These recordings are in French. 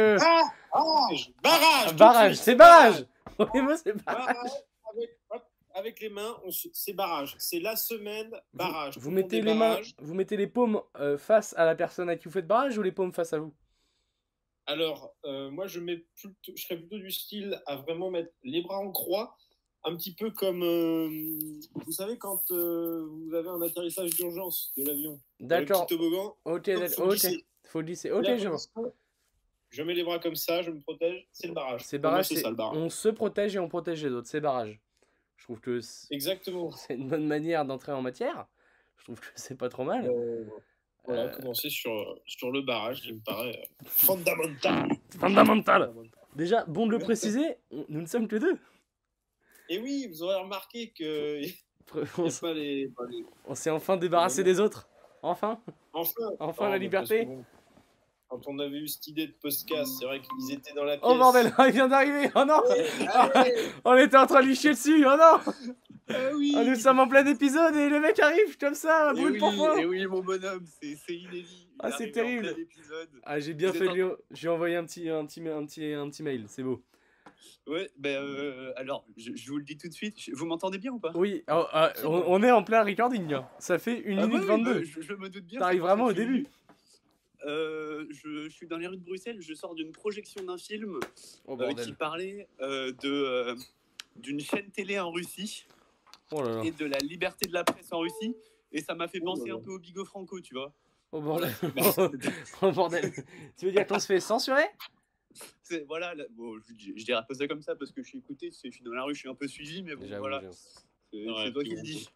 Barrage, barrage, Barrage, c'est barrage. C'est barrage. Avec, hop, avec les mains, se- c'est barrage. C'est la semaine barrage. Vous le mettez les mains, vous mettez les paumes euh, face à la personne à qui vous faites barrage ou les paumes face à vous? Alors, euh, moi, je, mets plutôt, je serais plutôt du style à vraiment mettre les bras en croix, un petit peu comme, euh, vous savez, quand vous avez un atterrissage d'urgence de l'avion. D'accord. Le toboggan? Ok, d'accord, ok. glisser. Faut glisser. Et Ok, je vois. Je mets les bras comme ça, je me protège, c'est le barrage. C'est barrage, c'est ça le barrage. on se protège et on protège les autres. C'est barrage. Je trouve que c'est Exactement. c'est une bonne manière d'entrer en matière. Je trouve que c'est pas trop mal. Euh, voilà, Euh, commencer sur, sur le barrage qui me paraît euh, fondamental. Fondamental. Déjà, bon de le préciser, on- nous ne sommes que deux. Et oui, vous aurez remarqué que On, les, on s'est enfin débarrassé des autres. Enfin. Enfin, Enfin, la liberté. bon, Quand on avait eu cette idée de podcast, c'est vrai qu'ils étaient dans la pièce. Oh bordel, il vient d'arriver. Oh non. Allez, On était en train de lui chier dessus. Oh non. ah oui. Oh, nous sommes en plein épisode et le mec arrive comme ça, brûle oui, pour et oui, mon bonhomme, c'est inédit. Ah, est c'est en terrible. Ah, j'ai bien Vous fait lui. J'ai envoyé un petit, un petit, un petit, un petit mail. C'est beau. Ouais, ben euh, alors, je, je vous le dis tout de suite. Vous m'entendez bien ou pas? Oui, ah, on, on est en plein recording. hein. Ça fait 1 Ah minute ouais, 22. bah, je, je me doute bien. T'arrives vraiment au début. Euh, je, je suis dans les rues de Bruxelles, je sors d'une projection d'un film Oh euh, qui parlait euh, de euh, d'une chaîne télé en Russie Oh là là. et de la liberté de la presse en Russie. Et ça m'a fait Oh là penser là. un peu au Bigo Franco, tu vois. Oh bordel. oh bordel. Tu veux dire qu'on se fait censurer? Voilà, là, bon, je, je dirais pas ça comme ça parce que je suis écouté, c'est- je suis dans la rue, je suis un peu suivi, mais bon, voilà, c'est Ouais, toi qui le dis.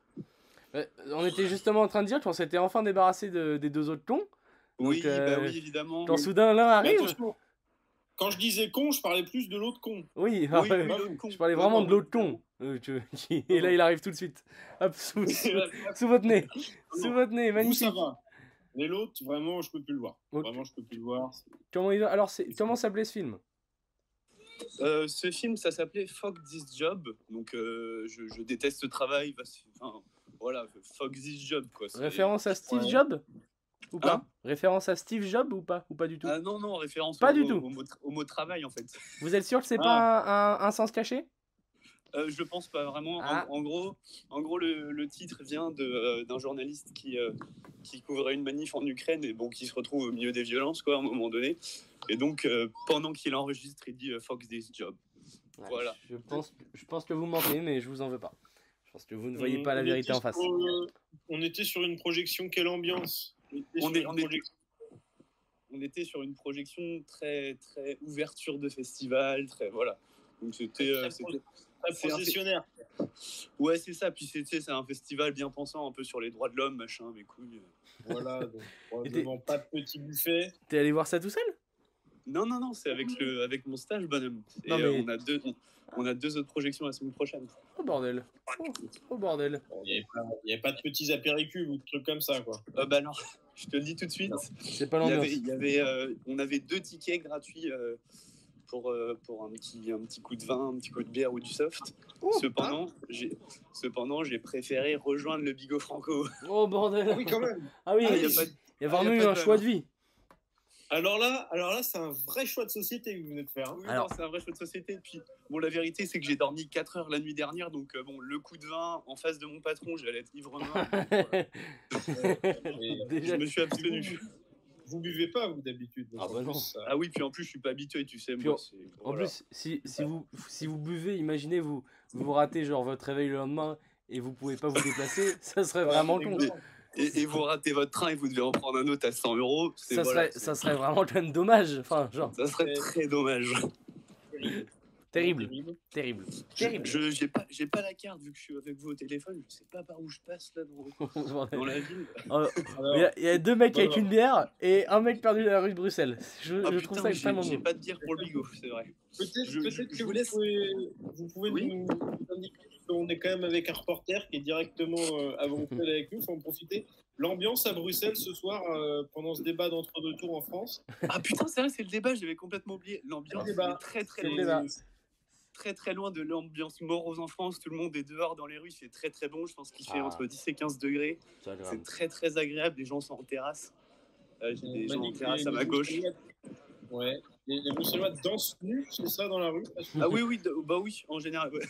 On était justement en train de dire qu'on s'était enfin débarrassé de- des deux autres cons. Oui, Donc, euh, bah oui, évidemment. Quand soudain l'un Mais arrive. quand je disais con, je parlais plus de l'autre con. Oui, Oui, ah, oui, ouais, l'autre con. je parlais vraiment de l'autre con. Euh, qui- Et là, il arrive tout de suite. Hop, sous, sous, sous votre nez. Sous votre nez, Vous, magnifique. ça va. Mais l'autre, vraiment, je peux plus le voir. Vraiment, je peux plus le voir. Comment il va? Alors, c'est- comment s'appelait ce film? Euh, ce film, ça s'appelait Fuck This Job. Donc, euh, je, je déteste ce travail. parce que, Enfin, voilà, Fuck This Job, quoi. Référence à Steve Ouais. Jobs? Ou pas Hein Référence à Steve Jobs ou pas Ou pas du tout Ah non, non, référence Pas au, du au- tout. Au, mot, tra- au mot travail, en fait. Vous êtes sûr que c'est Ah. pas un, un- un sens caché? Euh, je pense pas vraiment. En- Ah. En, gros, en gros le, le titre vient de, euh, d'un journaliste qui, euh, qui couvrait une manif en Ukraine et bon, qui se retrouve au milieu des violences, quoi, à un moment donné. Et donc, euh, pendant qu'il enregistre, il dit euh, Fuck This Job. Ouais, Voilà. Je pense, je pense que vous mentez, mais je vous en veux pas. Je pense que vous ne voyez On- pas la on vérité en face. sur, euh, on était sur une projection, quelle ambiance? On était On sur est- une on est- projection- On était sur une projection très, très ouverture de festival, très. Voilà. Donc, c'était. euh, Très processionnaire. Ouais, c'est ça. Puis, c'est, un festival bien pensant un peu sur les droits de l'homme, machin, mes couilles. Voilà, donc probablement pas de petit buffet. T'es allé voir ça tout seul? Non, non, non, c'est avec, le, avec mon stage, bonhomme. Et Non, mais- euh, on, a deux, on, on a deux autres projections la semaine prochaine. Oh bordel. Oh, oh bordel. Il n'y avait, pas- avait de petits apéricubes ou de trucs comme ça, quoi. Euh, bah non, je te le dis tout de suite. C'est pas Il y l'ambiance. avait, il y avait, euh, on avait deux tickets gratuits euh, pour, euh, pour un, petit, un petit coup de vin, un petit coup de bière ou du soft. Oh, cependant, j'ai, cependant, j'ai préféré rejoindre le Bigo Franco. Oh bordel. Ah oui, quand même. Ah oui, Ah, il y a pas de- y a vraiment eu un choix de vie. Alors là, alors là, c'est un vrai choix de société que vous venez de faire. hein. Oui, Alors- c'est un vrai choix de société. Puis, bon, la vérité, c'est que j'ai dormi 4 heures la nuit dernière. Donc, euh, bon, le coup de vin en face de mon patron, j'allais être ivre mort. Déjà. je me suis abstenu. vous buvez pas, vous, d'habitude. Ah bah non. ça- Ah oui, puis en plus, je suis pas habitué, tu sais. Moi, en- c'est- En voilà. plus, si, si, vous, si vous buvez, imaginez, vous, vous ratez genre votre réveil le lendemain et vous pouvez pas vous déplacer, ça serait vraiment con. Et, et vous ratez votre train et vous devez en prendre un autre à 100 euros. c'est- Ça voilà, serait, ça serait vraiment quand même dommage. Enfin, genre, ça serait très dommage. terrible, terrible, terrible. Je j'ai pas j'ai pas la carte vu que je suis avec vous au téléphone. Je sais pas par où je passe là dans, dans la ville. Alors, Il y, a- il y a deux mecs avec une bière et un mec perdu dans la rue de Bruxelles. Je, Ah, je putain, trouve ça extrêmement j'ai pas de bière pour le bigot, c'est vrai. Peut-être Je- peut-être je- que je vous, laisse. pouvez, vous pouvez Oui. nous nous indiquer qu'on est quand même avec un reporter qui est directement euh, à Bruxelles avec nous. Il faut en profiter. L'ambiance à Bruxelles ce soir, euh, pendant ce débat d'entre-deux tours en France, Ah putain, c'est vrai, c'est le débat, j'avais complètement oublié. L'ambiance Le débat. est très très c'est loin, très très loin de l'ambiance morose en France. Tout le monde est dehors dans les rues, c'est très très bon. Je pense qu'il fait Ah. entre 10 et 15 degrés. C'est très très agréable. Les gens sont en terrasse. Euh, J'ai des gens en terrasse à ma gauche. Ouais. Les, les Bruxellois dansent nus, c'est ça dans la rue? Ah oui, oui, bah oui, en général. ouais.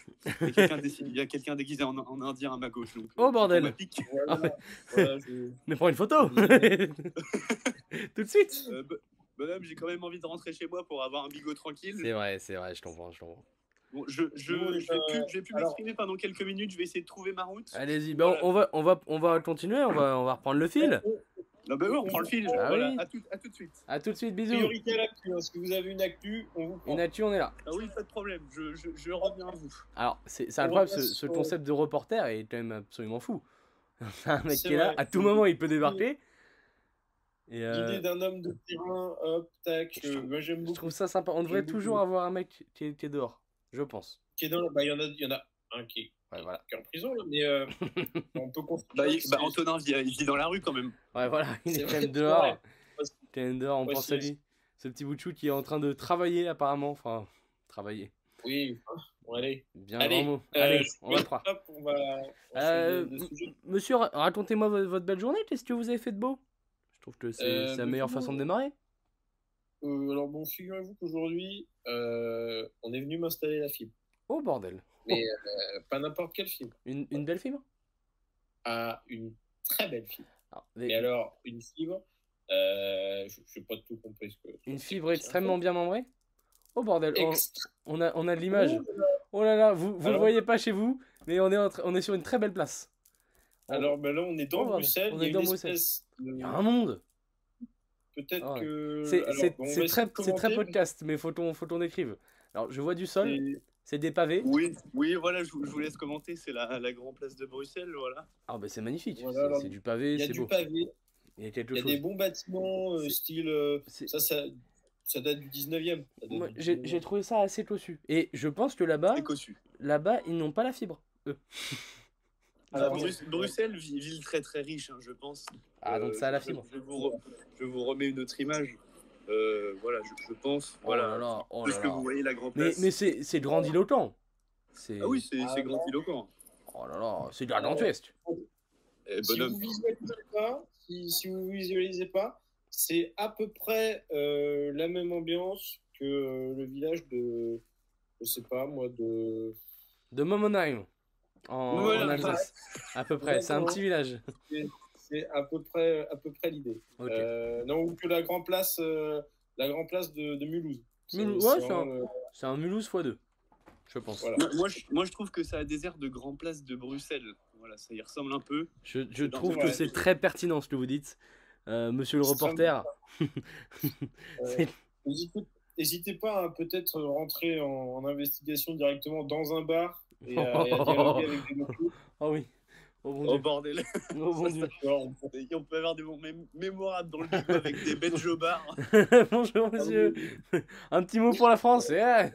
Il y a quelqu'un déguisé en, en indien à ma gauche. Donc, Oh, bordel. Voilà, Ah je- Mais prends une photo Tout de suite Euh, b- Bonhomme, j'ai quand même envie de rentrer chez moi pour avoir un bigot tranquille. C'est vrai, c'est vrai, je comprends, je comprends. Bon, je, je, je vais euh, plus, je vais plus alors- m'exprimer pendant quelques minutes. Je vais essayer de trouver ma route. Allez-y, bah, on, on va, on, va, on va continuer, on va, on va reprendre le fil. Non, bah ouais, on prend le fil. Ah voilà, oui. à, tout, à tout de suite. À tout de suite, bisous. Priorité à l'actu. hein. Si vous avez une actu, on vous prend. Une actu, on est là. Ah oui, pas de problème. Je, je, je reviens à vous. Alors, c'est incroyable, ce, ce concept de reporter est quand même absolument fou. un mec qui est là, vrai. à tout moment il peut débarquer. Euh, L'idée d'un homme de terrain, hop, tac. Je euh, moi j'aime je beaucoup. trouve ça sympa. On devrait beaucoup. toujours avoir un mec qui est, qui est dehors, je pense. Qui est dans le- bah, il y en a, il y en a un qui est, Ouais, voilà. est en prison, là, mais euh, on peut construire. Bah, il- bah, Antonin vit, il vit dans la rue quand même. Ouais, voilà, il est quand même dehors. Il est quand même dehors, on Ouais, pense à c'est- lui. Ce petit bout de chou qui est en train de travailler apparemment. Enfin, travailler. Oui, bon, allez. Bien Allez, grand mot. euh, Allez, on va croire. va. on Euh. Monsieur, ra- racontez-moi vo- votre belle journée. Qu'est-ce que vous avez fait de beau? Je trouve que c'est Euh, la bah, meilleure façon de démarrer. Euh, alors bon, figurez-vous qu'aujourd'hui, euh, on est venu m'installer la fibre. Oh bordel. Mais euh, pas n'importe quelle fibre. Une, une belle fibre? À une très belle fibre. Mais des- alors, une fibre, euh, je n'ai pas tout compris. Ce que, Une fibre extrêmement bien membrée? Oh bordel, on, a, on a de l'image. Oh, Oh là là, vous, vous le Alors- voyez pas chez vous, mais on est, en train- on est sur une très belle place. Alors ben là, on est dans Oh, Bruxelles. on est dans Bruxelles. de- Il y a un monde. Peut-être Ah ouais. que. C'est très, très podcast, mais faut qu'on faut qu'on écrive? Alors, je vois du sol, c'est des pavés? Oui, oui, voilà, je, vous- je vous laisse commenter. C'est la, la grande place de Bruxelles, voilà. Ah, bah c'est magnifique. Voilà, C'est- du pavé, Il y a c'est du beau. pavé, Il y a quelque il y a chose. des bons bâtiments, euh, style. euh, ça, ça, ça date du 19e. Ça date Moi, du J'ai 19e. j'ai trouvé ça assez cossu. Et je pense que là-bas, là-bas, ils n'ont pas la fibre. eux. Alors, Bru- Bruxelles, vi- ville très très riche, hein, je pense. Ah, donc Euh, ça a la je- fibre. Je, vous, re- je vous remets une autre image. Euh, voilà, je, je pense. Oh voilà. là là, oh Parce que là. vous voyez la grande Mais, place. mais c'est c'est grandiloquent. C'est- Ah oui, c'est Ah, grandiloquent. Oh là là, c'est gargantuesque. Eh, si vous visualisez pas, si, si vous visualisez pas, c'est à peu près euh, la même ambiance que euh, le village de, je sais pas moi, de. De Momonheim, en, Voilà. en Alsace. À peu près, c'est un petit village. C'est à peu près, à peu près l'idée. Euh, non, ou que la grande place, euh, la grande place de, de Mulhouse. C'est- Mulhouse, c'est ouais, c'est vraiment, euh, C'est un Mulhouse x2, je pense. Voilà. Moi, moi, je, moi, je trouve que ça a des airs de grand place de Bruxelles. Voilà, ça y ressemble un peu. Je, je trouve que c'est très pertinent ce que vous dites. Euh, monsieur le reporter, N'hésitez pas à peut-être rentrer en, en investigation directement dans un bar et à, et à dialoguer avec des locaux. oh oui, oh mon Oh dieu, bordel. oh on- peut avoir des moments mém- mémorables dans le livre avec des au bar. Bonjour monsieur, un petit mot pour la France. eh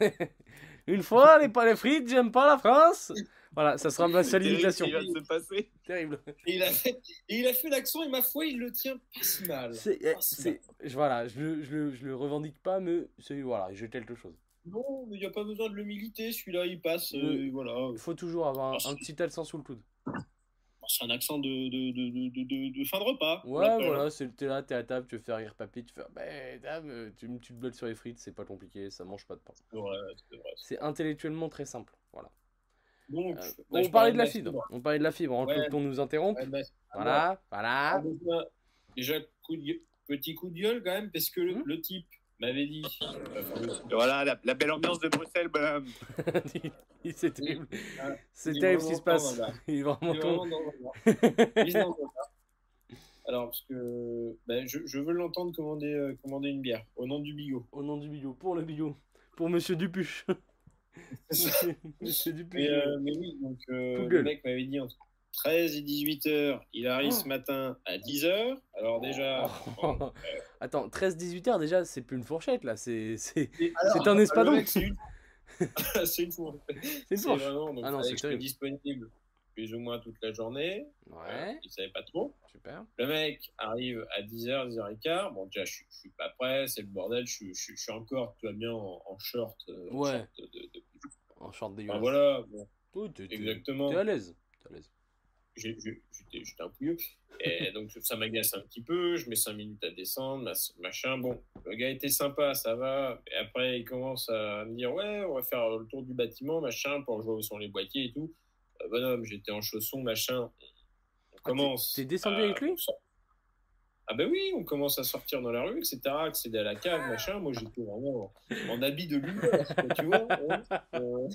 Une fois, les pas les frites, j'aime pas la France. Voilà, ça sera ma seule terrible imitation. se passer. Et il a fait, et il a fait l'accent et ma foi, il le tient pas si mal. Eh, je- voilà, je, le- je, le- je le revendique pas, mais c'est voilà, j'ai quelque chose. Non, mais il n'y a pas besoin de le militer, celui-là, il passe. euh, Oui. voilà. Il faut toujours avoir un, Ah, un petit accent sous le coude. C'est un accent de, de, de, fin de repas. Ouais, Voilà. c'est t'es là, t'es à table, tu veux faire rire papy, tu fais, ben dame, euh, tu, me- tu sur les frites, c'est pas compliqué, ça mange pas de pain. C'est intellectuellement très simple. Voilà. Donc, Euh, on parlait de la fibre. On parlait de la fibre. En Ouais. qu'on nous interrompe. Ouais, bah, Voilà, Ah, voilà. donc, là, déjà, coup de gueule- petit coup de gueule quand même, parce que le, le type m'avait dit. euh, Voilà, la, la belle ambiance de Bruxelles, bonhomme. c'est terrible. C'est terrible ce qui se passe. Il est vraiment con. Alors, parce que ben, je, je veux l'entendre commander, euh, commander une bière au nom du bigot. Au nom du bigot, pour le bigot. Pour Monsieur Dupuche. Monsieur, Monsieur Dupuche. Mais, euh, mais oui, donc euh, le mec m'avait dit entre 13 et 18 heures. Il arrive Oh. ce matin à 10 heures. Alors déjà, bon, Attends, 13-18 heures déjà, c'est plus une fourchette là, c'est un espadon. C'est une, c'est une fourche. c'est vraiment, donc, Ah non, c'est disponible plus ou moins toute la journée. Ouais, Il savait pas trop. super. Le mec arrive à 10h, 10h15. Bon, déjà, je, suis- je suis pas prêt, c'est le bordel. Je, suis- je, suis- je suis encore, tu vois bien, en, en short. euh, en Ouais. short de, de- En short Enfin, dégueulasse. voilà, bon, exactement. T'es à l'aise. T'es à l'aise. J'étais un pouilleux. Et donc, ça m'agace un petit peu. Je mets 5 minutes à descendre, machin. Bon, le gars était sympa, ça va. Et après, il commence à me dire Ouais, on va faire le tour du bâtiment, machin, pour jouer où sont les boîtiers et tout. Euh, bonhomme, j'étais en chaussons, machin. On commence. t'es descendu à- avec lui? Ah, ben oui, on commence à sortir dans la rue, etc. Accéder à la cave, machin. Moi, j'étais vraiment en, habit de lumière, tu vois. hein. Euh,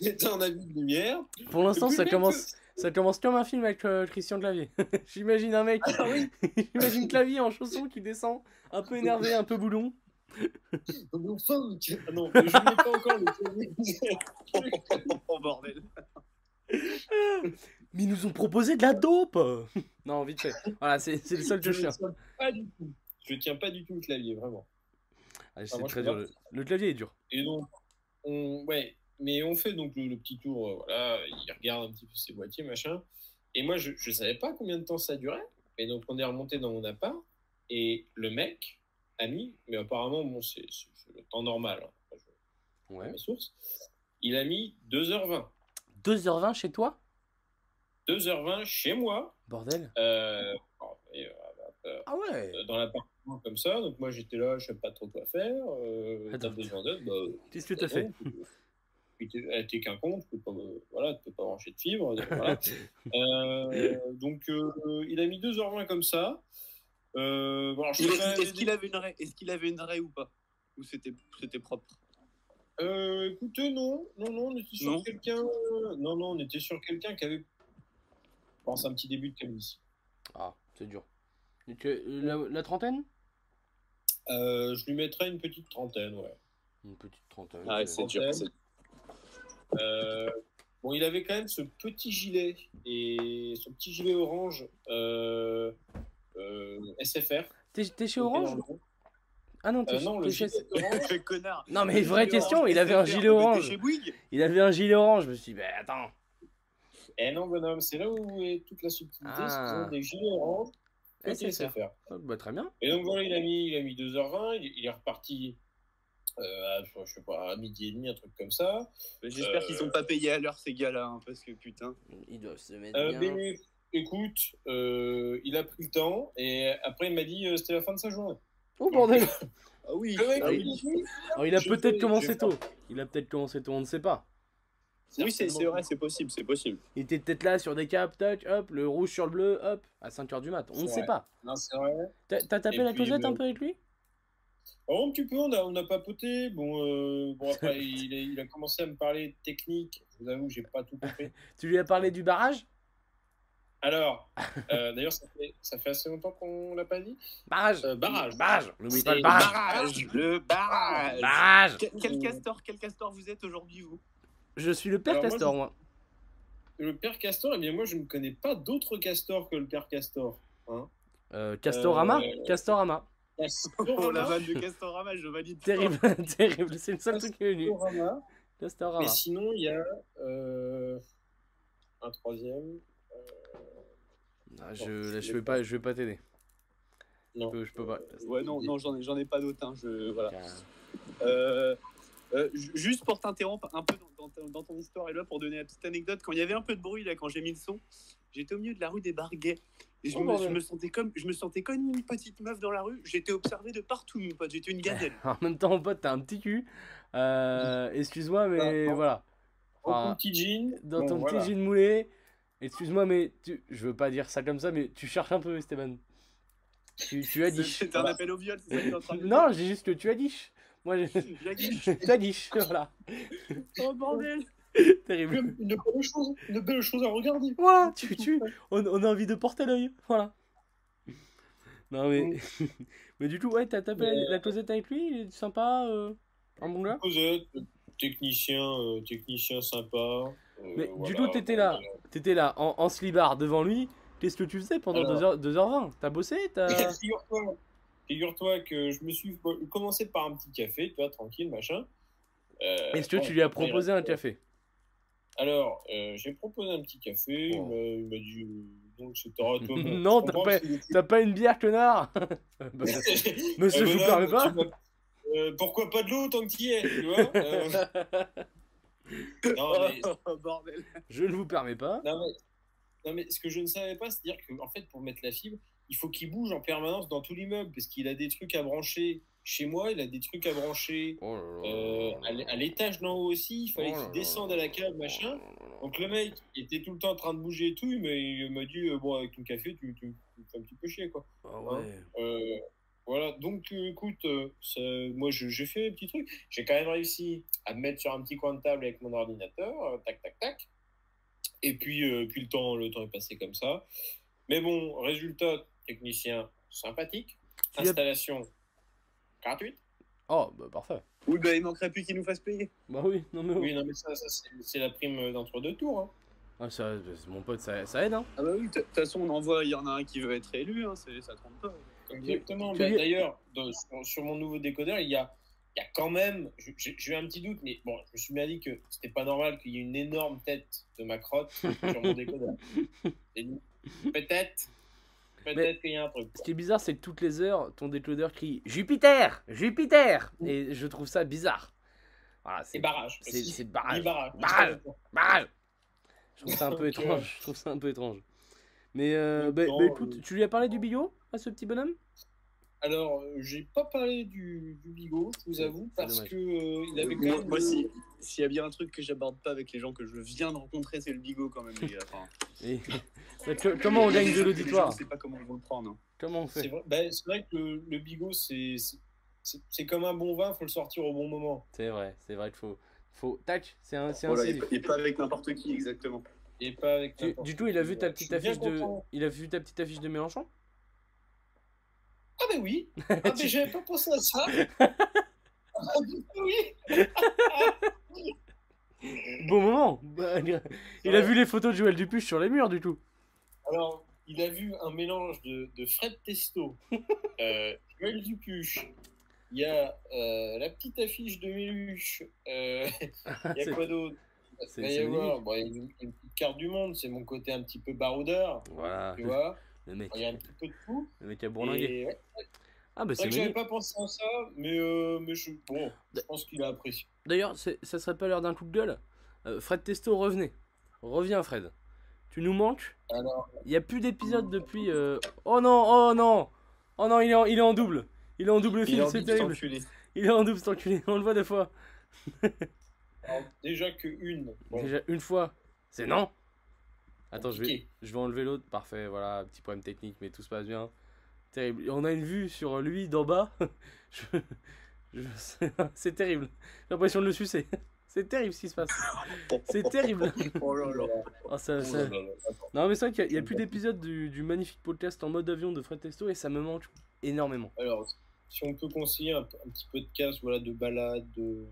J'étais en habit de lumière. Pour l'instant, ça commence, ça commence comme un film avec euh, Christian Clavier. J'imagine un mec, Ah oui, j'imagine Clavier en chaussons qui descend, un peu énervé, un peu boulon. ah non, je n'ai pas encore le clavier. Oh bordel. Mais ils nous ont proposé de la dope Non, vite fait. Voilà, c'est le seul que je Je tiens. ne tiens pas du tout. Je tiens pas du tout le clavier, vraiment. Ah, moi, très dur. Le, le clavier est dur. Et donc, on, ouais, mais on fait donc le, le petit tour, euh, voilà, il regarde un petit peu ses boîtiers, machin. Et moi, je ne savais pas combien de temps ça durait. Et donc, on est remonté dans mon appart. Et le mec a mis, mais apparemment, bon, c'est le temps normal, hein, Enfin, je- Ouais. mes sources, il a mis 2h20. 2h20 chez toi? 2h20 chez moi, Bordel. euh, et, euh, euh, Ah ouais dans l'appartement comme ça. Donc, moi, j'étais là, je ne savais pas trop quoi faire. Euh, Attends. T'as besoin d'aide bah, Qu'est-ce que t'as fait? Puis t'es- Elle était qu'un con, tu peux pas, euh, voilà, tu peux pas brancher de fibre. donc voilà. Euh, donc euh, il a mis 2h20 comme ça. Euh, bon, Est-ce qu'il avait une raie Est-ce qu'il avait une raie ou pas? Ou c'était c'était propre? Euh, écoutez, non, non, non, on était sur quelqu'un. euh, Non, non, on était sur quelqu'un qui avait, je pense, un petit début de calvitie. Ah, c'est dur. Euh, la, la trentaine? Euh, je lui mettrais une petite trentaine, ouais. Une petite trentaine. Ah, c'est dur. C'est- Euh, bon, il avait quand même ce petit gilet et ce petit gilet orange euh, euh, SFR. T'es chez Orange Ah non, t'es Euh, chez- non, le gilet orange. Connard Non, mais vraie question, orange, il avait un gilet orange. Il avait un gilet orange. Je me suis dit, bah attends. Eh non, bonhomme, c'est là où est toute la subtilité. c'est qu'ils Ah. ont des gilets orange côté SFR. SFR. Ah, Bah, très bien. Et donc voilà, il a mis, il a mis 2h20, il, il est reparti à, je sais pas, à midi et demi, un truc comme ça. J'espère qu'ils sont pas payés à l'heure ces gars-là, hein, parce que putain. Ils doivent se mettre Euh, bien. mais écoute, euh, il a pris le temps et après il m'a dit euh, c'était la fin de sa journée. Oh bordel Ah oui, Le mec, ah il oui. Alors, il a peut-être commencé tôt. Il a peut-être commencé tôt, on ne sait pas. Oui, c'est vrai, c'est possible, c'est possible. Il était peut-être là sur des caps, tac, hop, le rouge sur le bleu, hop, à 5h du mat. On ne sait pas. Non, c'est vrai. T'as tapé Et la puis, causette un peu avec lui? Oh, un petit peu, on a, on a papoté. Bon, euh, bon après, il, est- il a commencé à me parler technique. Je vous avoue, j'ai pas tout compris. Tu lui as parlé du barrage? Alors, euh, d'ailleurs, ça fait, ça fait assez longtemps qu'on l'a pas dit. Barrage Euh, barrage. Barrage N'oublie pas C'est le barrage Barrage Le barrage Barrage Quel, quel castor, quel castor vous êtes aujourd'hui, vous? Je suis le père Alors, moi, Castor, je- moi. Le père Castor, eh bien, moi, je ne connais pas d'autres castors que le père Castor. Hein Euh, Castorama? Euh, Castorama. Oh la vanne de Castorama, je valide. Terrible, terrible. C'est le seul truc qui est venu. Castorama. Castorama. Mais sinon, il y a euh, un troisième. Ah, je, là, je vais pas, je vais pas t'aider. Je Non. peux, je peux pas. Ouais, non, non, j'en ai, j'en ai pas d'autres. Hein, je, voilà. Euh, euh, ju- juste pour t'interrompre un peu dans, dans- dans ton histoire et là pour donner la petite anecdote, quand il y avait un peu de bruit là, quand j'ai mis le son, j'étais au milieu de la rue des Barguets et je, Oh, me, je sentais comme je me sentais comme une petite meuf dans la rue. J'étais observé de partout, mon pote. J'étais une gazelle. En même temps, mon pote, t'as un petit cul. Euh, Excuse-moi, mais Ah, non. voilà. Dans Ah. ton petit jean. Dans bon, ton voilà. petit jean moulé. Excuse-moi, mais tu... je veux pas dire ça comme ça, mais tu cherches un peu, Esteban. Tu, tu as dit. C'était un appel au viol, c'est ça que t'es en train de Non, j'ai juste que tu as dit. Moi, Jackie. tu as dit. Voilà. Oh bordel Terrible. Une, une belle chose, une belle chose à regarder. Voilà, tu, tu, on, on a envie de porter l'œil. Voilà. Non, mais. mais du coup, ouais, t'as tapé la, causette avec lui, il est sympa, euh, un bon gars. Cosette, technicien, euh, technicien sympa. euh, Mais du coup, t'étais là. T'étais là, en, en slibard devant lui. Qu'est-ce que tu faisais pendant Alors. 2h, 2h20 T'as bossé. Figure-toi, que je me suis commencé par un petit café, toi, tranquille, machin. Euh, Est-ce que tu lui as proposé un café? Alors, euh, j'ai proposé un petit café. il Oh. m'a- Il m'a dit euh, donc c'était toi. bon, Non, t'as pas- qu'il une bière, connard Monsieur, je vous permets pas euh, pourquoi pas de l'eau tant que tu y es, tu vois euh, non, mais, Oh bordel Je ne vous permets pas. non, mais non, mais ce que je ne savais pas, c'est-à-dire qu'en fait, pour mettre la fibre, il faut qu'il bouge en permanence dans tout l'immeuble, parce qu'il a des trucs à brancher chez moi, il a des trucs à brancher Oh là là euh, à l'étage d'en haut aussi, il fallait Oh qu'il descende à la cave, là machin. Donc le mec était tout le temps en train de bouger et tout, mais il m'a dit, euh, bon, avec ton café, tu, tu, tu me fais un petit peu chier, quoi. Ah ouais. Euh, voilà, donc euh, écoute, euh, ça- moi je- j'ai fait un petit truc. J'ai quand même réussi à me mettre sur un petit coin de table avec mon ordinateur, euh, tac, tac, tac. Et puis, euh, puis le, temps, le temps est passé comme ça. Mais bon, résultat, technicien sympathique. Tu as- Installation gratuite. Oh, bah parfait. Oui, bah, il manquerait plus qu'il nous fasse payer. Bah oui, non mais. Oui, non, mais ça, ça, c'est la prime d'entre-deux tours. hein. Ah, ça, mon pote, ça, ça aide, hein. Ah bah oui, de toute façon, on envoie, il y en a un qui veut être élu, hein, c'est- ça trompe pas. Exactement. Bah, D'ailleurs, sur, sur mon nouveau décodeur, il y a, il y a quand même. je- J'ai eu un petit doute, mais bon, je me suis bien dit que c'était pas normal qu'il y ait une énorme tête de ma crotte sur mon décodeur. Peut-être. Peut-être qu'il y a un truc. Ce qui est bizarre, c'est que toutes les heures, ton décodeur crie Jupiter Jupiter Et je trouve ça bizarre. Voilà, C'est barrage. c'est- barrage. barrage. Barrage. Barrage Je trouve ça un peu étrange. Je trouve ça un peu étrange. Mais euh, bah, bah, écoute, tu lui as parlé du bigot à ce petit bonhomme? Alors, euh, j'ai pas parlé du, du bigot, je vous avoue, parce que euh, il avait quand Moi, même. moi, si- s'il y a bien un truc que j'aborde pas avec les gens que je viens de rencontrer, c'est le bigot quand même, les gars. Enfin, Et- que- Comment on gagne de l'auditoire Je sais pas comment ils vont le prendre. hein. Comment on C'est fait vrai, ben, c'est vrai que le, le bigot, c'est comme un bon vin, faut le sortir au bon moment. C'est vrai, c'est vrai qu'il faut. faut... Tac, c'est un, c'est un Voilà, et, pas avec n'importe qui, exactement. Et pas avec. N'importe du tout, il a vu ta petite affiche de. Il a vu ta petite affiche de Mélenchon? Ah ben oui. Ah ben j'avais pas pensé à ça. Ah, Oui. Bon moment. Bah, il a- vu les photos de Joël Dupuche sur les murs, du coup. Alors, il a vu un mélange de, de Fred Testo, euh, Joël Dupuche, il y a euh, la petite affiche de Méluche, euh, il y a quoi d'autre? Il va y avoir bon, une, une petite carte du monde, c'est mon côté un petit peu baroudeur, Voilà, tu vois, le mec, il y a un petit peu de tout. le mec a bourlingué. Et, ouais, Ah bah c'est c'est vrai que j'avais pas pensé à ça, mais, euh, mais je, bon, je pense qu'il a apprécié. D'ailleurs, ça serait pas l'heure d'un coup de gueule Euh, Fred Testo, revenez. Reviens, Fred. Tu nous manques Alors, Il y a plus d'épisodes depuis. euh, Oh non, oh non Oh non, il est en, il est en double Il est en double Il film, a c'est terrible. Il est en double, cet enculé. On le voit deux fois. alors, déjà que une, bon, Déjà une fois. C'est non Attends, je vais, je vais enlever l'autre. Parfait, voilà, petit problème technique, mais tout se passe bien. Terrible. On a une vue sur lui d'en bas. Je- je- C'est terrible. J'ai l'impression de le sucer. C'est terrible ce qui se passe. C'est terrible. Oh là là. Oh, ça- Oh ça-. Non, mais c'est vrai qu'il y a- il y a, plus d'épisodes du, du magnifique podcast en mode avion de Fred Testo et ça me manque énormément. Alors, si on peut conseiller un, un petit podcast voilà, de balade, de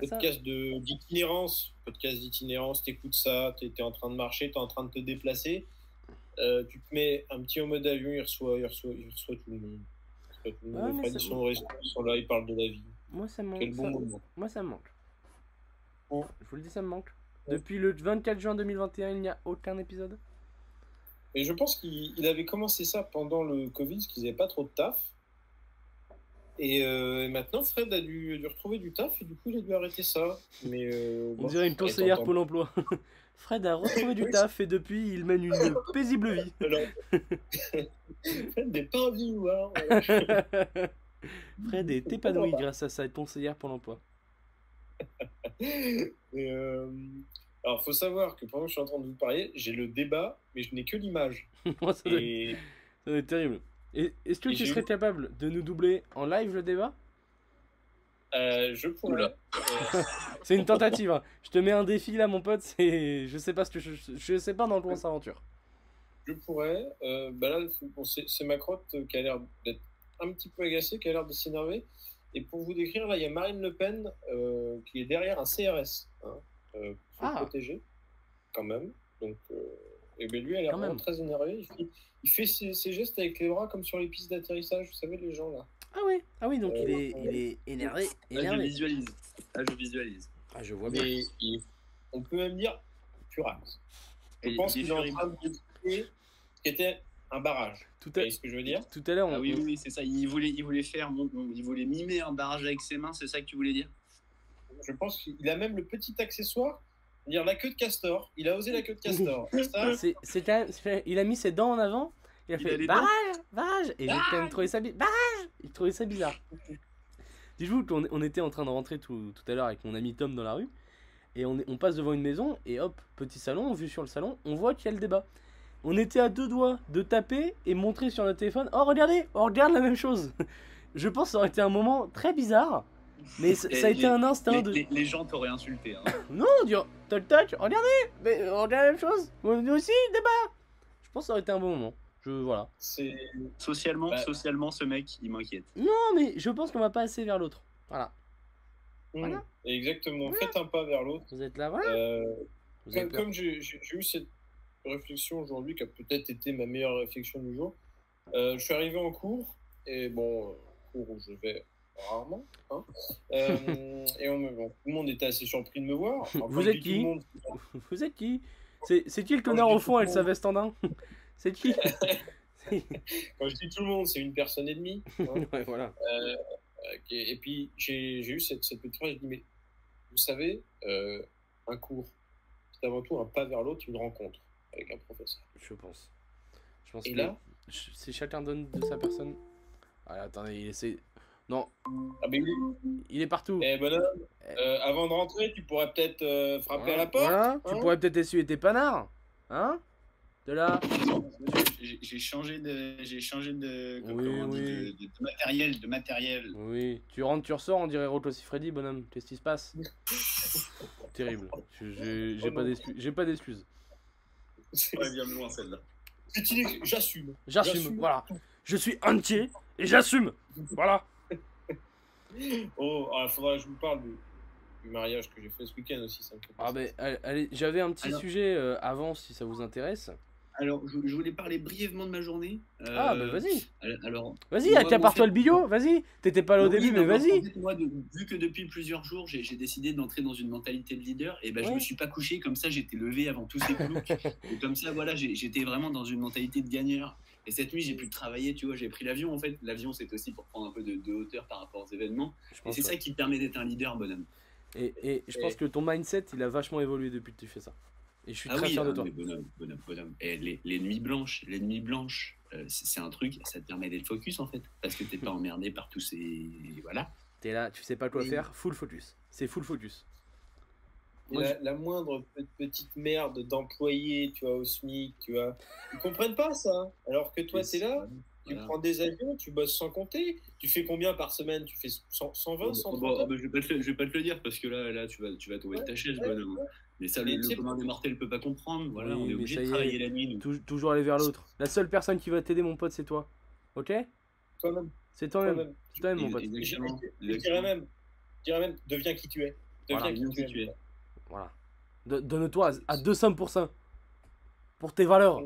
podcast de- d'itinérance, podcast d'itinérance, t'écoutes ça, t'es es en train de marcher, t'es en train de te déplacer, euh, tu te mets un petit en mode avion, il reçoit, il reçoit, il reçoit tout le monde. Il reçoit tout le monde. Ouais, Les mais Fred, ça- ils sont ils là, ils parlent de la vie. Moi, ça me manque. Quel bon ça- moment. Moi, ça me manque. Je vous le dis, ça me manque. Depuis le 24 juin 2021, il n'y a aucun épisode. Et je pense qu'il il avait commencé ça pendant le Covid, parce qu'ils n'avaient pas trop de taf. Et, euh, et maintenant, Fred a dû, dû retrouver du taf, et du coup, il a dû arrêter ça. Mais, euh, On bon, dirait une conseillère Pôle emploi. Fred a retrouvé du taf et depuis, il mène une paisible vie. Fred n'est pas un vieillard. voilà. Fred est épanoui grâce à sa conseillère Pôle emploi. Et, euh, alors, faut savoir que pendant que je suis en train de vous parler, j'ai le débat, mais je n'ai que l'image. Moi, ça, doit, Et ça doit être terrible. Est-ce que Et tu serais capable de nous doubler en live le débat? Euh, je pourrais. Euh, C'est une tentative. hein. Je te mets un défi là, mon pote. C'est, je sais pas ce que je, je sais pas dans quoi on s'aventure. je pourrais. Euh, bah là, faut- bon, c'est c'est ma crotte qui a l'air d'être un petit peu agacée, qui a l'air de s'énerver. Et pour vous décrire, là, il y a Marine Le Pen euh, qui est derrière un CRS. Hein, euh, pour Ah. protéger, quand même. Donc, euh, et ben lui, elle vraiment même. très énervé. Il il fait ses, ses gestes avec les bras comme sur les pistes d'atterrissage. Vous savez, les gens là. Ah oui, ah oui, donc Euh, il est, il est énervé, Là, je énervé. visualise. Là, je visualise. Ah, je vois bien. Mais il- on peut même dire furax. Je Et pense qu'il est en train de ce qui était un barrage. Tout Vous à, voyez ce que je veux dire? Tout à l'heure, on, Ah oui, oui, oui, c'est ça. Il voulait, il voulait faire, il voulait mimer un barrage avec ses mains, c'est ça que tu voulais dire? Je pense qu'il a même le petit accessoire dire la queue de castor. Il a osé la queue de castor. Ça, C'est, c'est quand même- il a mis ses dents en avant. Il a Il a fait les barrage, barrage. Et j'ai quand même trouvé ça, bi- barrage. Il trouvait ça bizarre. Dis-vous qu'on on était en train de rentrer tout, tout à l'heure avec mon ami Tom dans la rue. Et on passe devant une maison. Et hop, petit salon, vue sur le salon. On voit qu'il y a le débat. On était à deux doigts de taper et montrer sur notre téléphone. Oh, regardez, on regarde la même chose. Je pense que ça aurait été un moment très bizarre. Mais ça, a été les- un instinct Les, de. les- les gens t'auraient insulté. hein. Non, dire toc toc, regardez, mais on regarde la même chose. Nous aussi, débat? Je pense que ça aurait été un bon moment. Je voilà. c'est. Socialement, Bah. socialement, ce mec, il m'inquiète. Non, mais je pense qu'on va pas assez vers l'autre. Voilà. Voilà. Mm. Exactement. Faites un pas vers l'autre. Vous êtes là, voilà. Euh, Vous comme j'ai eu cette réflexion aujourd'hui, qui a peut-être été ma meilleure réflexion du jour, euh, je suis arrivé en cours, et bon, euh, cours où je vais rarement, hein, euh, et on me, bon, tout le monde était assez surpris de me voir. Enfin, Vous êtes tout monde, Vous êtes qui C'est qui le connard au fond avec sa veste en C'est qui Quand je dis tout le monde, c'est une personne et demie. hein. Ouais, voilà. Euh. Et puis j'ai eu cette, cette petite phrase, je dis, mais vous savez, euh, un cours, c'est avant tout un pas vers l'autre, une rencontre avec un professeur. Je pense. Je pense Et que là si chacun donne de sa personne. Ah, attendez, il essaie. Non, Ah oui. il est partout. Eh bonhomme, euh, avant de rentrer, tu pourrais peut-être euh, frapper à la porte. Voilà, tu hein pourrais peut-être essuyer tes panards. Hein? De là. J'ai changé de, j'ai changé de, Oui, dit, oui. de, matériel, de matériel. Oui, tu rentres, tu ressors, on dirait Rocco Freddy, bonhomme. Qu'est-ce qui se passe? Terrible. J'ai Oh pas non. d'excuses. J'ai pas d'excuses. C'est Ouais, bien loin celle-là. J'assume, J'assume. voilà. Je suis entier et j'assume. Voilà. Oh, il faudra que je vous parle du, du mariage que j'ai fait ce week-end aussi. Ça me fait Ah ben, allez, allez, j'avais un petit Alors- sujet euh, avant si ça vous intéresse. Alors, je, je voulais parler brièvement de ma journée. Euh, Ah ben vas-y. Alors, Vas-y, accapare-toi le billot, vas-y. T'étais pas là au Oui, début, mais vas-y. en fait, moi, de- vu que depuis plusieurs jours, j'ai j'ai décidé d'entrer dans une mentalité de leader, et ben je Ouais. me suis pas couché comme ça, j'étais levé avant tous ces ploucs. et comme ça, voilà, j'ai- j'étais vraiment dans une mentalité de gagneur. Et cette nuit, j'ai pu travailler, tu vois, j'ai pris l'avion en fait. L'avion, c'est aussi pour prendre un peu de, de hauteur par rapport aux événements. Et c'est ouais. ça qui te permet d'être un leader, bonhomme. Et, et je pense que ton mindset, il a vachement évolué depuis que tu fais ça. Et je suis Ah très oui, fier de ah, toi. bonhomme, bonhomme, bonhomme. Et les, les nuits blanches, les nuits blanches, euh, c'est un truc, ça te permet d'être focus en fait, parce que t'es pas emmerdé par tous ces, voilà. T'es là, tu sais pas quoi faire, full focus. C'est full focus. Moi, la, la moindre pe- petite merde d'employé, tu vois, au SMIC, tu vois, ils comprennent pas ça. Alors que toi, t'es là, tu Voilà. prends des avions, tu bosses sans compter. Tu fais combien par semaine? Tu fais 100, 120, Oh, 130 bah, je, vais pas te, je vais pas te le dire parce que là, là tu, vas, tu vas tomber de ta chaise, Ouais, bonhomme. ouais. Mais ça, Mais le, commun des mortels peut pas comprendre. Voilà, Oui, on est obligé de travailler la nuit. Tou- toujours aller vers l'autre. La seule personne qui va t'aider, mon pote, c'est toi. Ok? Toi-même. C'est toi-même. toi-même. C'est toi-même, mon pote. Je dirais même, je dirais même, deviens qui tu es. Deviens qui tu es. Voilà. Do- Donne-toi à- à 200% pour tes valeurs.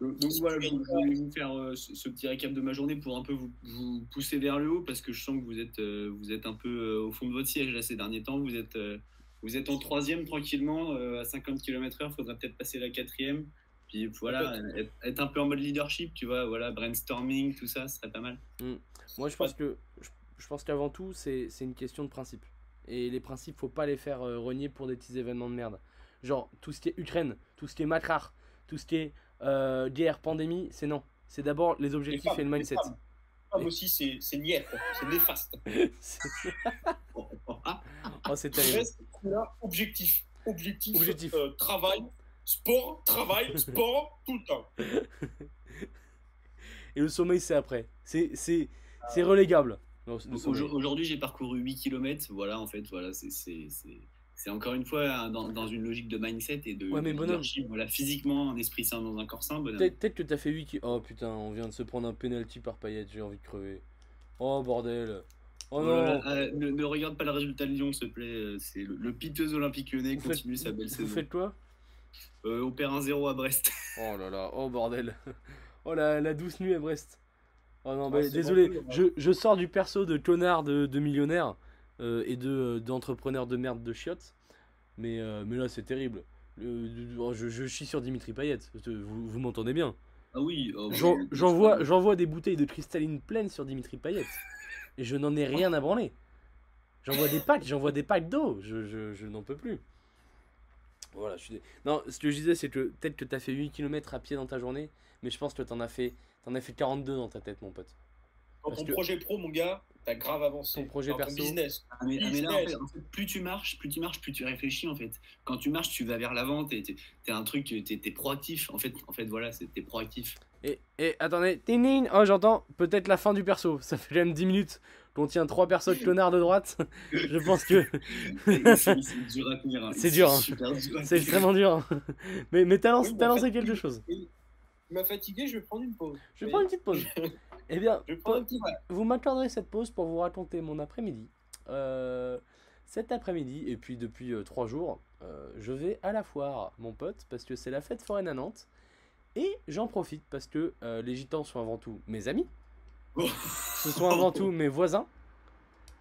Donc donc voilà, je, voulais vous faire euh, ce, ce petit récap de ma journée pour un peu vous, vous pousser vers le haut parce que je sens que vous êtes, euh, vous êtes un peu euh, au fond de votre siège là ces derniers temps. Vous êtes, euh, vous êtes en troisième tranquillement euh, à 50 km/h. Faudra peut-être passer la quatrième. Puis voilà, être, être un peu en mode leadership, tu vois, voilà, brainstorming, tout ça, ce serait pas mal. Moi, je pense que je, je pense qu'avant tout, c'est c'est une question de principe. Et les principes, faut pas les faire euh, renier pour des petits événements de merde. Genre tout ce qui est Ukraine, tout ce qui est Makrar, tout ce qui est euh, guerre, pandémie, c'est non. C'est d'abord les objectifs femmes, et le les mindset. femmes. Femme aussi, c'est c'est niette, c'est néfaste. C'est- Oh, terrible. Reste là, objectif. Objectif, Objectif. euh, travail, sport, travail, sport, tout le temps. Et le sommeil, c'est après. C'est c'est c'est relégable. Aujourd'hui, j'ai parcouru 8 km. Voilà, en fait, voilà, c'est- encore une fois hein, dans, dans une logique de mindset et de, Ouais, mais bonhomme. Voilà, physiquement, un esprit sain dans un corps sain. Peut-être que t'as fait 8 ki- Oh putain, on vient de se prendre un penalty par Payet, j'ai envie de crever. Oh bordel. Oh Oh non. euh, ne, ne regarde pas le résultat de Lyon, s'il te plaît. euh, C'est le, le piteux Olympique lyonnais Vous faites- continue sa belle Vous saison. faites quoi? Euh, on perd 1-0 à Brest. Oh là là, oh bordel. Oh la, la douce nuit à Brest. Oh non, Ah, bah, désolé, je, je sors du perso de connard de, de millionnaire euh, et de d'entrepreneur de merde de chiottes. Mais, euh, mais là, c'est terrible. Le- oh, je, je chie sur Dimitri Payet, vous, vous m'entendez bien. Ah oui. oh, oui, J'envoie j'envoie des bouteilles de cristalline pleines sur Dimitri Payet. Et je n'en ai rien à branler. J'envoie des packs, j'envoie des packs d'eau. Je, je, je n'en peux plus. Voilà, je suis... dé- Non, ce que je disais, c'est que peut-être que t'as fait 8 km à pied dans ta journée, mais je pense que t'en as fait, t'en as fait 42 dans ta tête, mon pote. Dans ton que- projet pro, mon gars, t'as grave avancé. Ton projet Dans perso. business. Ah, mais, ah, mais là, en fait, Business. en fait, plus tu marches, plus tu marches, plus tu réfléchis en fait. Quand tu marches, tu vas vers l'avant, t'es un truc, t'es proactif. En fait, en fait, voilà, t'es proactif. Et, et attendez, oh j'entends peut-être la fin du perso. Ça fait quand même 10 minutes qu'on tient 3 persos de clonards de droite. je pense que C'est dur à tenir. hein. C'est dur, hein. dur c'est extrêmement dur. hein. Mais, mais t'as lancé, Oui, fait, quelque chose. M'as fatigué, je vais prendre une pause. Je vais prendre une petite pause. Eh bien, Je petit vous m'accorderez cette pause pour vous raconter mon après-midi. Euh, cet après-midi, et puis depuis 3 jours, euh, je vais à la foire, mon pote, parce que c'est la fête foraine à Nantes. Et j'en profite parce que euh, les gitans sont avant tout mes amis. Oh. Ce sont avant tout mes voisins.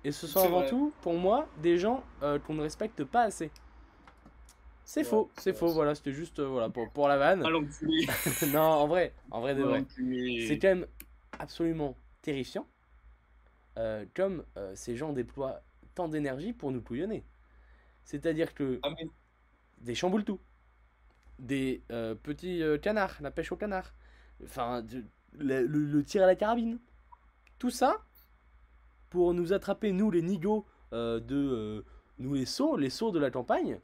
Et ce sont avant vrai. tout, pour moi, des gens euh, qu'on ne respecte pas assez. C'est Ouais, faux, c'est faux, voilà, c'était juste euh, voilà, pour, pour la vanne. Ah, non, en vrai, en vrai de vrai. C'est quand même absolument terrifiant euh, comme euh, ces gens déploient tant d'énergie pour nous couillonner. C'est-à-dire que Ah, mais des chamboules tout, des euh, petits euh, canards, la pêche au canard, enfin de- le, le- le tir à la carabine, tout ça pour nous attraper, nous les nigauds euh, de euh, nous les sauts, les sauts de la campagne,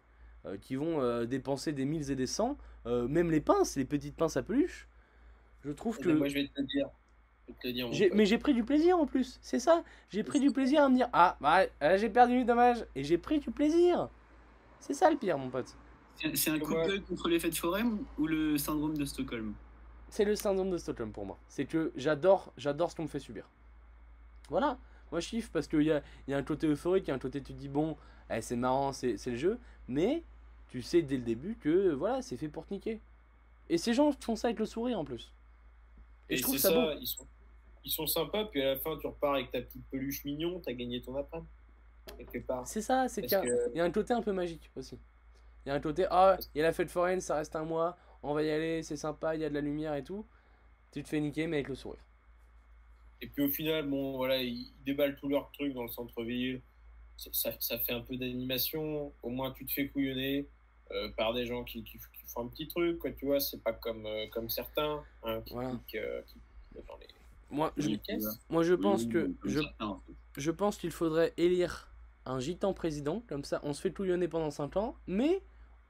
euh, qui vont euh, dépenser des milles et des cents, euh, même les pinces, les petites pinces à peluche. Je trouve que Eh ben, moi, je vais te le dire. Je vais te le dire, mais j'ai pris du plaisir en plus, c'est ça. J'ai pris du plaisir à me dire Ah, bah, j'ai perdu, dommage. Et j'ai pris du plaisir. C'est ça le pire, mon pote. C'est un coup de gueule contre les fêtes foraines ou le syndrome de Stockholm? C'est le syndrome de Stockholm pour moi. C'est que j'adore j'adore ce qu'on me fait subir. Voilà. Moi, je kiffe parce qu'il y a, il y a un côté euphorique, il y a un côté tu te dis Bon, eh, c'est marrant, c'est le jeu. Mais tu sais dès le début que voilà, c'est fait pour te niquer. Et ces gens font ça avec le sourire en plus. Et, Et je trouve ça, ça, beau. ils sont, ils sont sympas, puis à la fin, tu repars avec ta petite peluche mignon, t'as gagné ton après. C'est ça, c'est qu'il y a- que- il y a un côté un peu magique aussi. Il y a un côté, ah, il y a la fête foraine, ça reste un mois, on va y aller, c'est sympa, il y a de la lumière et tout. Tu te fais niquer, mais avec le sourire. Et puis au final, bon, voilà, ils déballent tous leurs trucs dans le centre-ville. Ça, ça fait un peu d'animation. Au moins, tu te fais couillonner euh, par des gens qui, qui, qui font un petit truc, quoi, tu vois. C'est pas comme, euh, comme certains hein, qui Voilà. euh, qui dans les, Moi, je, dans les caisses. moi, je pense Oui, que, je, certains, en fait. je pense qu'il faudrait élire un gitan président, comme ça, on se fait couillonner pendant 5 ans, mais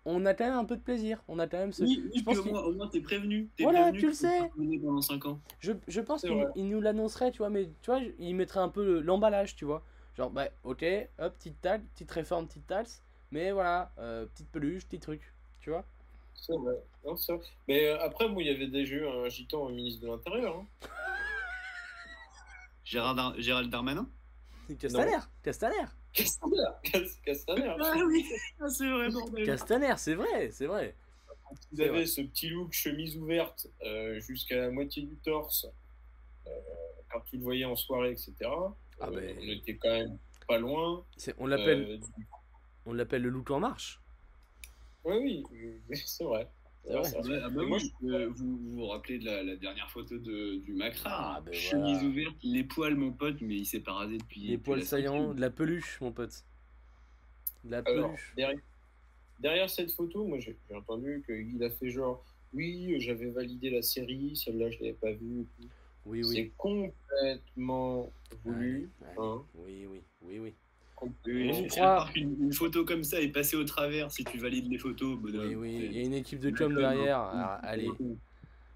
on a quand même un peu de plaisir. On a quand même ce, Oui, oui, je pense qu'il- moins, au moins t'es prévenu. T'es Voilà, prévenu tu le que sais. pas mener pendant 5 ans. Je, je pense qu'il nous l'annoncerait, tu vois, mais tu vois, il mettrait un peu le- l'emballage, tu vois. Genre, bah, ok, hop, petite talle, petite réforme, petite taxe, mais voilà, euh, petite peluche, petit truc, tu vois. C'est vrai. Non, c'est vrai. Mais euh, après, moi, il y avait des jeux, un gitan, un ministre de l'Intérieur. hein. Gérard, Dar- Gérald Darmanin? Castaner, Castaner, Castaner, Cas- Castaner. Ah oui, c'est vrai, bordel. Castaner, c'est vrai, c'est vrai. Vous C'est avez vrai. ce petit look chemise ouverte euh, jusqu'à la moitié du torse euh, quand tu le voyais en soirée, etc. Ah Euh, ben. On était quand même pas loin. C'est- On l'appelle, Euh, du- on l'appelle le look en marche. Oui, euh, c'est vrai. Ah bah moi, oui, euh, vous, vous vous rappelez de la, la dernière photo de, du Macra Ah, hein. ben Chemise voilà. ouverte, les poils, mon pote, mais il s'est pas rasé depuis. Les depuis poils la saillants, de la peluche, mon pote. De la Alors, peluche. derrière, derrière cette photo, moi j'ai entendu qu'il a fait genre oui, j'avais validé la série, celle-là je l'avais pas vue. tout. Oui, C'est oui. complètement voulu. Ouais, ouais. hein, Oui, oui, oui, oui. Croit- une photo comme ça est passée au travers si tu valides les photos, bonhomme. Oui, Il y a une équipe de com derrière. hein. Alors, allez,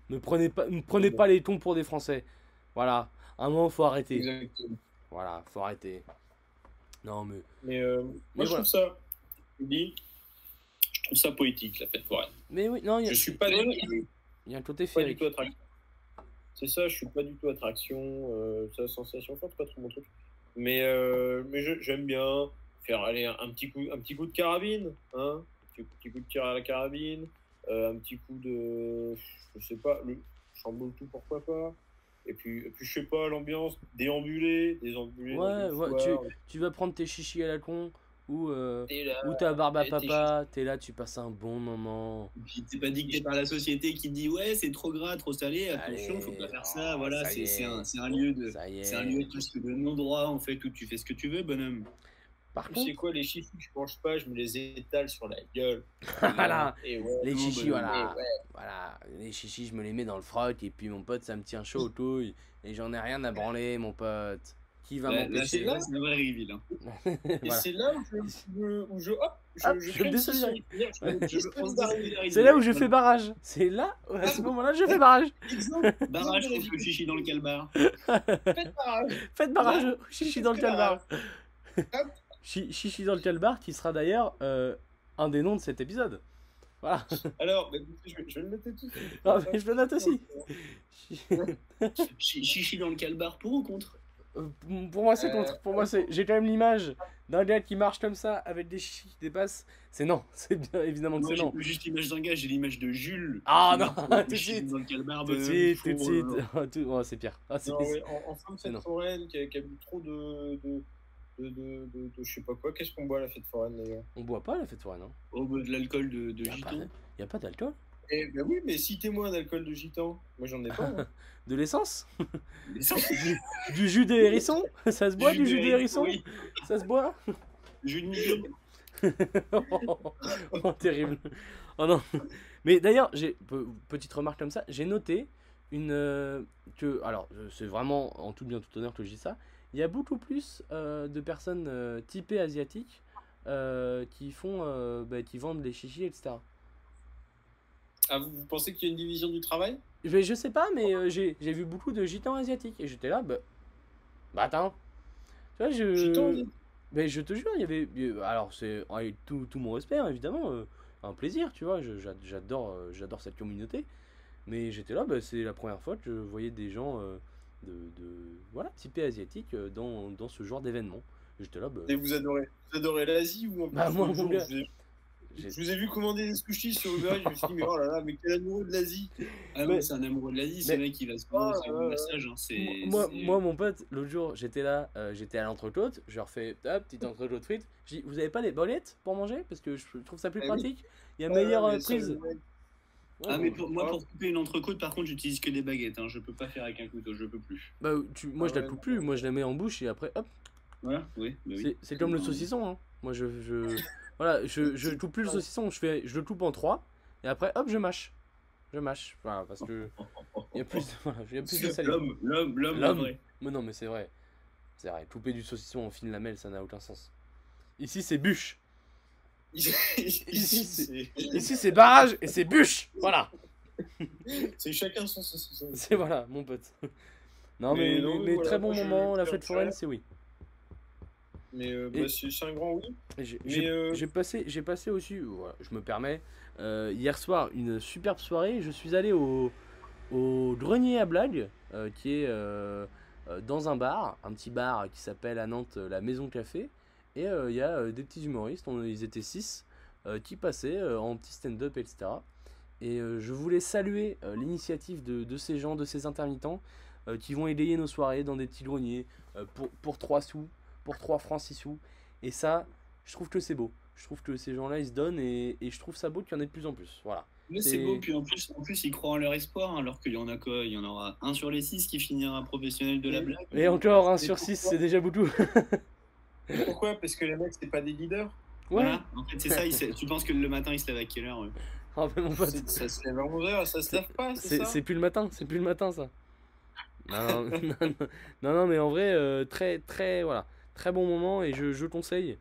ne prenez pas, ne prenez pas les tons pour des Français. Voilà. À un moment, faut arrêter. Exactement. Voilà, faut arrêter. Non, mais. Mais euh, Mais moi je voilà. trouve ça, je vous dis, je trouve ça poétique la fête foraine. Mais oui, non, il y a, Je suis pas, du- il y a un côté pas du féerique. tout attraction. C'est ça, je suis pas du tout attraction, euh, ça sensation forte, pas trop mon truc. Mais, euh, mais j'aime bien faire aller un, un petit coup, un petit coup de carabine, hein, un petit, petit coup de tir à la carabine, euh, un petit coup de, je sais pas, le chamboule tout pourquoi pas. Et puis, et puis je sais pas, l'ambiance, déambuler, déambuler. Ouais, ouais, foire, Tu vas prendre tes chichis à la con ou, euh, t'es là, ou ta barbe à papa. T'es là, tu passes un bon moment. T'es pas dicté par la société qui dit ouais c'est trop gras, trop salé, attention, Allez, faut pas faire oh, ça. Voilà, y c'est c'est est. un, c'est un lieu de, c'est un lieu presque de non droit en fait où tu fais ce que tu veux, bonhomme. Par Tu sais contre, quoi, les que je mange pas, je me les étale sur la gueule. voilà, ouais, les chichis, voilà. ouais. Voilà, les chichis, je me les mets dans le froc et puis mon pote, ça me tient chaud aux touilles et j'en ai rien à branler, mon pote. Qui va m'empêcher là, c'est un vrai reveal. hein. Et Voilà. c'est là où je, où hop, Hop, désolidarise. C'est là où je fais barrage. C'est là, à ce moment-là, je fais barrage. Exemple, Barrage contre le chichi dans le calbar. Faites barrage. Faites barrage, chichi dans le calbar. Chichi dans le calbar qui sera d'ailleurs euh, un des noms de cet épisode. Voilà. Alors, bah, je, vais- je vais le noter tout de suite. Mais je le note aussi. Chi- Chichi dans le calbar pour ou contre? Pour moi, c'est Euh, contre. Pour moi, c'est. J'ai quand même l'image d'un gars qui marche comme ça avec des chichis qui dépassent. C'est non. C'est bien évidemment que c'est non. juste l'image d'un gars, j'ai l'image de Jules. Ah non, tout de suite. Tout de suite, il tout de suite. euh, oh, c'est pire. Ah, c'est- Non, ouais, en, en fin de fête foraine qui a, qui a bu trop de, de, de, de, de- de je sais pas quoi. Qu'est-ce qu'on boit à la fête foraine d'ailleurs? On boit pas la fête foraine, non Oh, bah, de l'alcool de, de Y a pas, gitan. y a pas d'alcool? Eh ben oui, mais citez-moi un alcool de gitan. Moi j'en ai pas. hein. De l'essence? Ça, Du jus des hérissons? Ça se boit du jus des hérissons? Oui. Ça se boit? Jus de Miglon. oh, terrible. Oh non. Mais d'ailleurs, j'ai pe- petite remarque comme ça, j'ai noté une euh, que alors euh, c'est vraiment en tout bien tout honneur que je dis ça. Il y a beaucoup plus euh, de personnes euh, typées asiatiques qui font bah, qui vendent des chichis etc. Ah, vous, vous pensez qu'il y a une division du travail? Je, je sais pas, mais euh, j'ai vu beaucoup de gitans asiatiques et j'étais là, bah, bah attends. Tu vois, je. Gitan, Mais je te jure, il y avait. Alors, c'est avec tout, tout mon respect, hein, évidemment, euh, un plaisir, tu vois. J'adore euh, j'adore cette communauté. Mais j'étais là, bah, c'est la première fois que je voyais des gens euh, de, de. Voilà, typés asiatiques dans, dans ce genre d'événement. J'étais là, bah. Et vous adorez, vous adorez l'Asie ou en Bah, moi, vous je vous ai vu commander des sushis sur Uber Eats, je me suis dit, mais oh là là, mais quel amoureux de l'Asie Ah Mais- non, c'est un amoureux de l'Asie, ce mais- mec, il va se Oh prendre c'est un massage. hein, c'est- Moi, c'est- moi, mon pote, l'autre jour, j'étais là, euh, j'étais à l'entrecôte, je leur fais, hop, petite entrecôte frites. Je dis, vous avez pas des bolettes pour manger? Parce que je trouve ça plus Eh oui. pratique. Il y a meilleure euh, prise. Ah, mais pour, moi, Ah. pour couper une entrecôte, par contre, j'utilise que des baguettes. Hein. Je peux pas faire avec un couteau, je peux plus. Bah, tu, moi, Ah je la ouais, coupe plus, moi, je la mets en bouche et après, hop, Voilà, oui. bah oui. C'est- C'est comme le saucisson. Hein. Moi, je, je, voilà, je, je coupe plus le saucisson. Je fais, je le coupe en trois et après, hop, je mâche. Je mâche. Voilà, parce que il y a plus, de- voilà, il y a plus de salive. L'homme, l'homme, l'homme. Mais non, mais c'est vrai. C'est vrai. Couper du saucisson en fine lamelle, ça n'a aucun sens. Ici, c'est bûche. Ici, c'est- Ici, c'est barrage et c'est bûche. Voilà. c'est chacun son saucisson. C'est voilà, mon pote. Non, mais, Mais mais, non, mais voilà, très bon moment. La fête foraine, c'est oui. Mais euh, bah, c'est un grand oui. J'ai euh, passé, j'ai passé aussi, voilà, je me permets, euh, hier soir une superbe soirée. Je suis allé au, au grenier à blagues, euh, qui est dans un bar, un petit bar qui s'appelle à Nantes la Maison Café. Et il y a des petits humoristes, on- ils étaient six, euh, qui passaient en petit stand-up, etc. Et je voulais saluer l'initiative de, de ces gens, de ces intermittents, qui vont égayer nos soirées dans des petits greniers pour, pour 3 sous, pour 3 francs 6 sous. Et ça, je trouve que c'est beau. Je trouve que ces gens-là, ils se donnent et, et je trouve ça beau qu'il y en ait de plus en plus. Voilà. Mais C'est- beau, puis en plus, en plus, ils croient en leur espoir, hein, alors qu'il y en a quoi Il y en aura un sur les six qui finira professionnel de la blague. Et encore, un sur 6, c'est déjà beaucoup. Pourquoi? Parce que les mecs, c'est pas des leaders? Ouais. Voilà. En fait, c'est ça. tu penses que le matin, il se lève à quelle heure mais mon pote, Ça se lève à 11h, ça se lève pas, c'est c'est ça? c'est plus le matin, c'est plus le matin ça. Non, non, non, non, non, non, mais en vrai, euh, très, très, voilà, très bon moment et je, je conseille.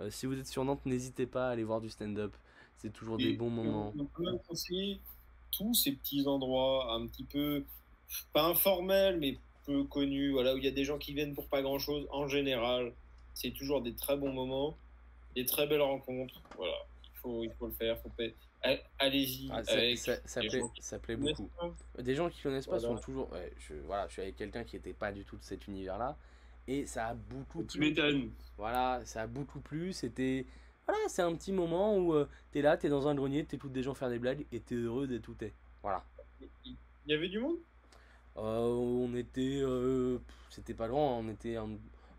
euh, si vous êtes sur Nantes, n'hésitez pas à aller voir du stand-up. C'est toujours des bons moments. On, peut conseiller tous ces petits endroits un petit peu, pas informels, mais peu connus, voilà, où il y a des gens qui viennent pour pas grand chose. En général, c'est toujours des très bons moments, des très belles rencontres. Voilà, il faut, il faut le faire. Faut pas- All- Allez-y Ah, ça, plaît, gens qui ça plaît connaissent beaucoup. pas. Des gens qui connaissent pas Voilà. sont toujours. ouais, je, voilà, je suis avec quelqu'un qui n'était pas du tout de cet univers-là. Et ça a beaucoup Tu plu. m'étonnes. Voilà, ça a beaucoup plu. C'était. Voilà, c'est un petit moment où tu t'es là, t'es dans un grenier, t'écoutes des gens faire des blagues et t'es heureux d'être où t'es. Voilà. Il y avait du monde? Euh, on était. euh, C'était pas loin, on était en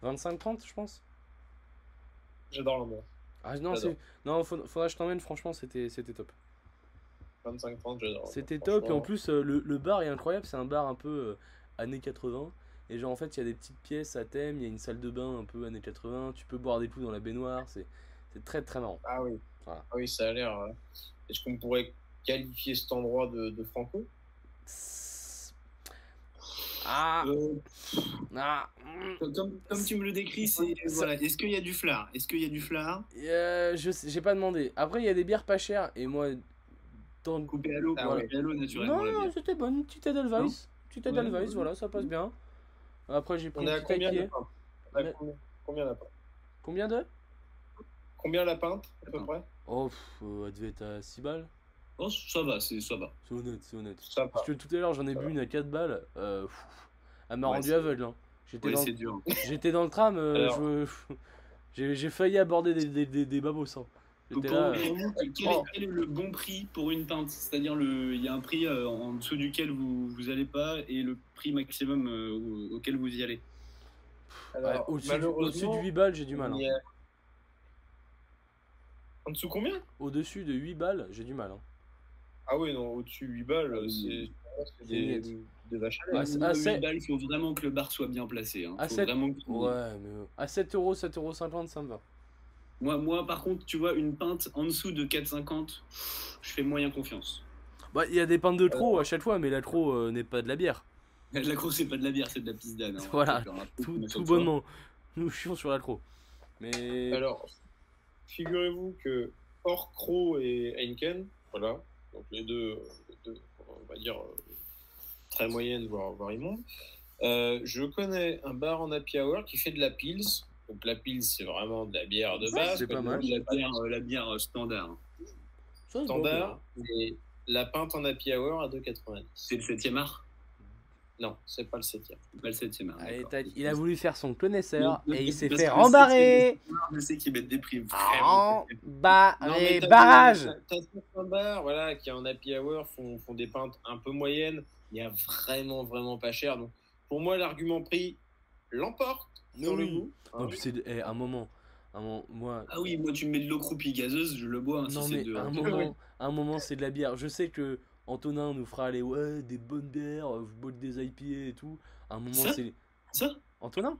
25-30, je pense. J'adore l'ambiance. Ah non, non faudra, faudra que je t'emmène, franchement, c'était top. 25-30, j'adore. C'était top, et en plus, euh, le, le bar est incroyable, c'est un bar un peu euh, années 80. Et genre, en fait, il y a des petites pièces à thème, il y a une salle de bain un peu années 80, tu peux boire des coups dans la baignoire, c'est c'est très très marrant. Ah oui. Voilà. Ah oui, ça a l'air. Est-ce qu'on pourrait qualifier cet endroit de, de franco? Ah, Euh, ah, mm. comme, comme tu me le décris, c'est voilà. Est-ce qu'il y a du flard Est-ce qu'il y a du flard Euh, je j'ai pas demandé. Après, il y a des bières pas chères, et moi, le Coupé à l'eau, Ah quoi, ouais. naturellement. Non, non, c'était bonne, une petite Edelweiss. Petite Edelweiss, ouais, voilà, ça passe bien. Après, j'ai pris On combien pintes On combien, combien la pinte Combien de? Combien la pinte, à peu près? Oh, pff, euh, elle devait être à 6 balles. Oh, ça va, c'est ça va. C'est honnête, c'est honnête. Ça va. Parce que tout à l'heure, j'en ai bu une à 4 balles. Euh, pff, elle m'a Ouais, rendu aveugle. hein. J'étais Ouais, dans, c'est dur. j'étais dans le tram, euh, je- j'ai failli aborder des, des, des, des babos. hein. Pour, là. euh, vous, quel, est, quel est le bon prix pour une pinte C'est-à-dire, le- il y a un prix euh, en dessous duquel vous vous allez pas et le prix maximum euh, au- auquel vous y allez? Alors, ouais, Au-dessus malheureusement, de 8 balles, j'ai du mal. hein. a- En dessous combien? Au-dessus de 8 balles, j'ai du mal. hein. Ah oui, non, au-dessus 8 balles, Ah, c'est des, vaches à Ah, lait. c'est- Moi, ah, huit c'est- balles, il faut vraiment que le bar soit bien placé. Hein. Ah, vraiment Ouais, mais à 7 euros, 7 euros 50, ça me va. Moi, moi, par contre, tu vois, une pinte en dessous de 4,50, je fais moyen confiance. Bah, il y a des pintes de trop à chaque fois, mais la trop euh, n'est pas de la bière. La grosse, c'est pas de la bière, c'est de la pisdane. hein. Voilà, Tout, bonnement. Nous chions sur la trop. Mais. Alors, figurez-vous que hors Crow et Heineken, voilà, donc les deux, les deux, on va dire, euh, très moyennes, voire, voire immondes, euh, je connais un bar en happy hour qui fait de la Pils. Donc la Pils, c'est vraiment de la bière de base. c'est pas mal. la bière, euh, la bière euh, standard. Ça, standard, mais la pinte en happy hour à 2,90. C'est le 7ème art? Non, c'est pas le 7 C'est pas le 7ème art. Allez, il a voulu faire son connaisseur et il s'est fait rembarrer. Je sais qu'ils mettent des prix vraiment. Rembarré barrage. T'as certains bars voilà, qui en happy hour font, font des pintes un peu moyennes, il y a vraiment, vraiment pas cher. Donc pour moi, l'argument prix l'emporte sur le Oui. goût. Non, puis c'est eh, un moment. Un moment, moi. Ah oui, moi tu me mets de l'eau croupie gazeuse, je le bois. hein, si non, c'est mais de- un moment, un moment c'est de la bière. Je sais que Antonin nous fera aller, ouais, des bonnes bières, vous boivez des IPA et tout. Un moment, Ça c'est. Ça Antonin?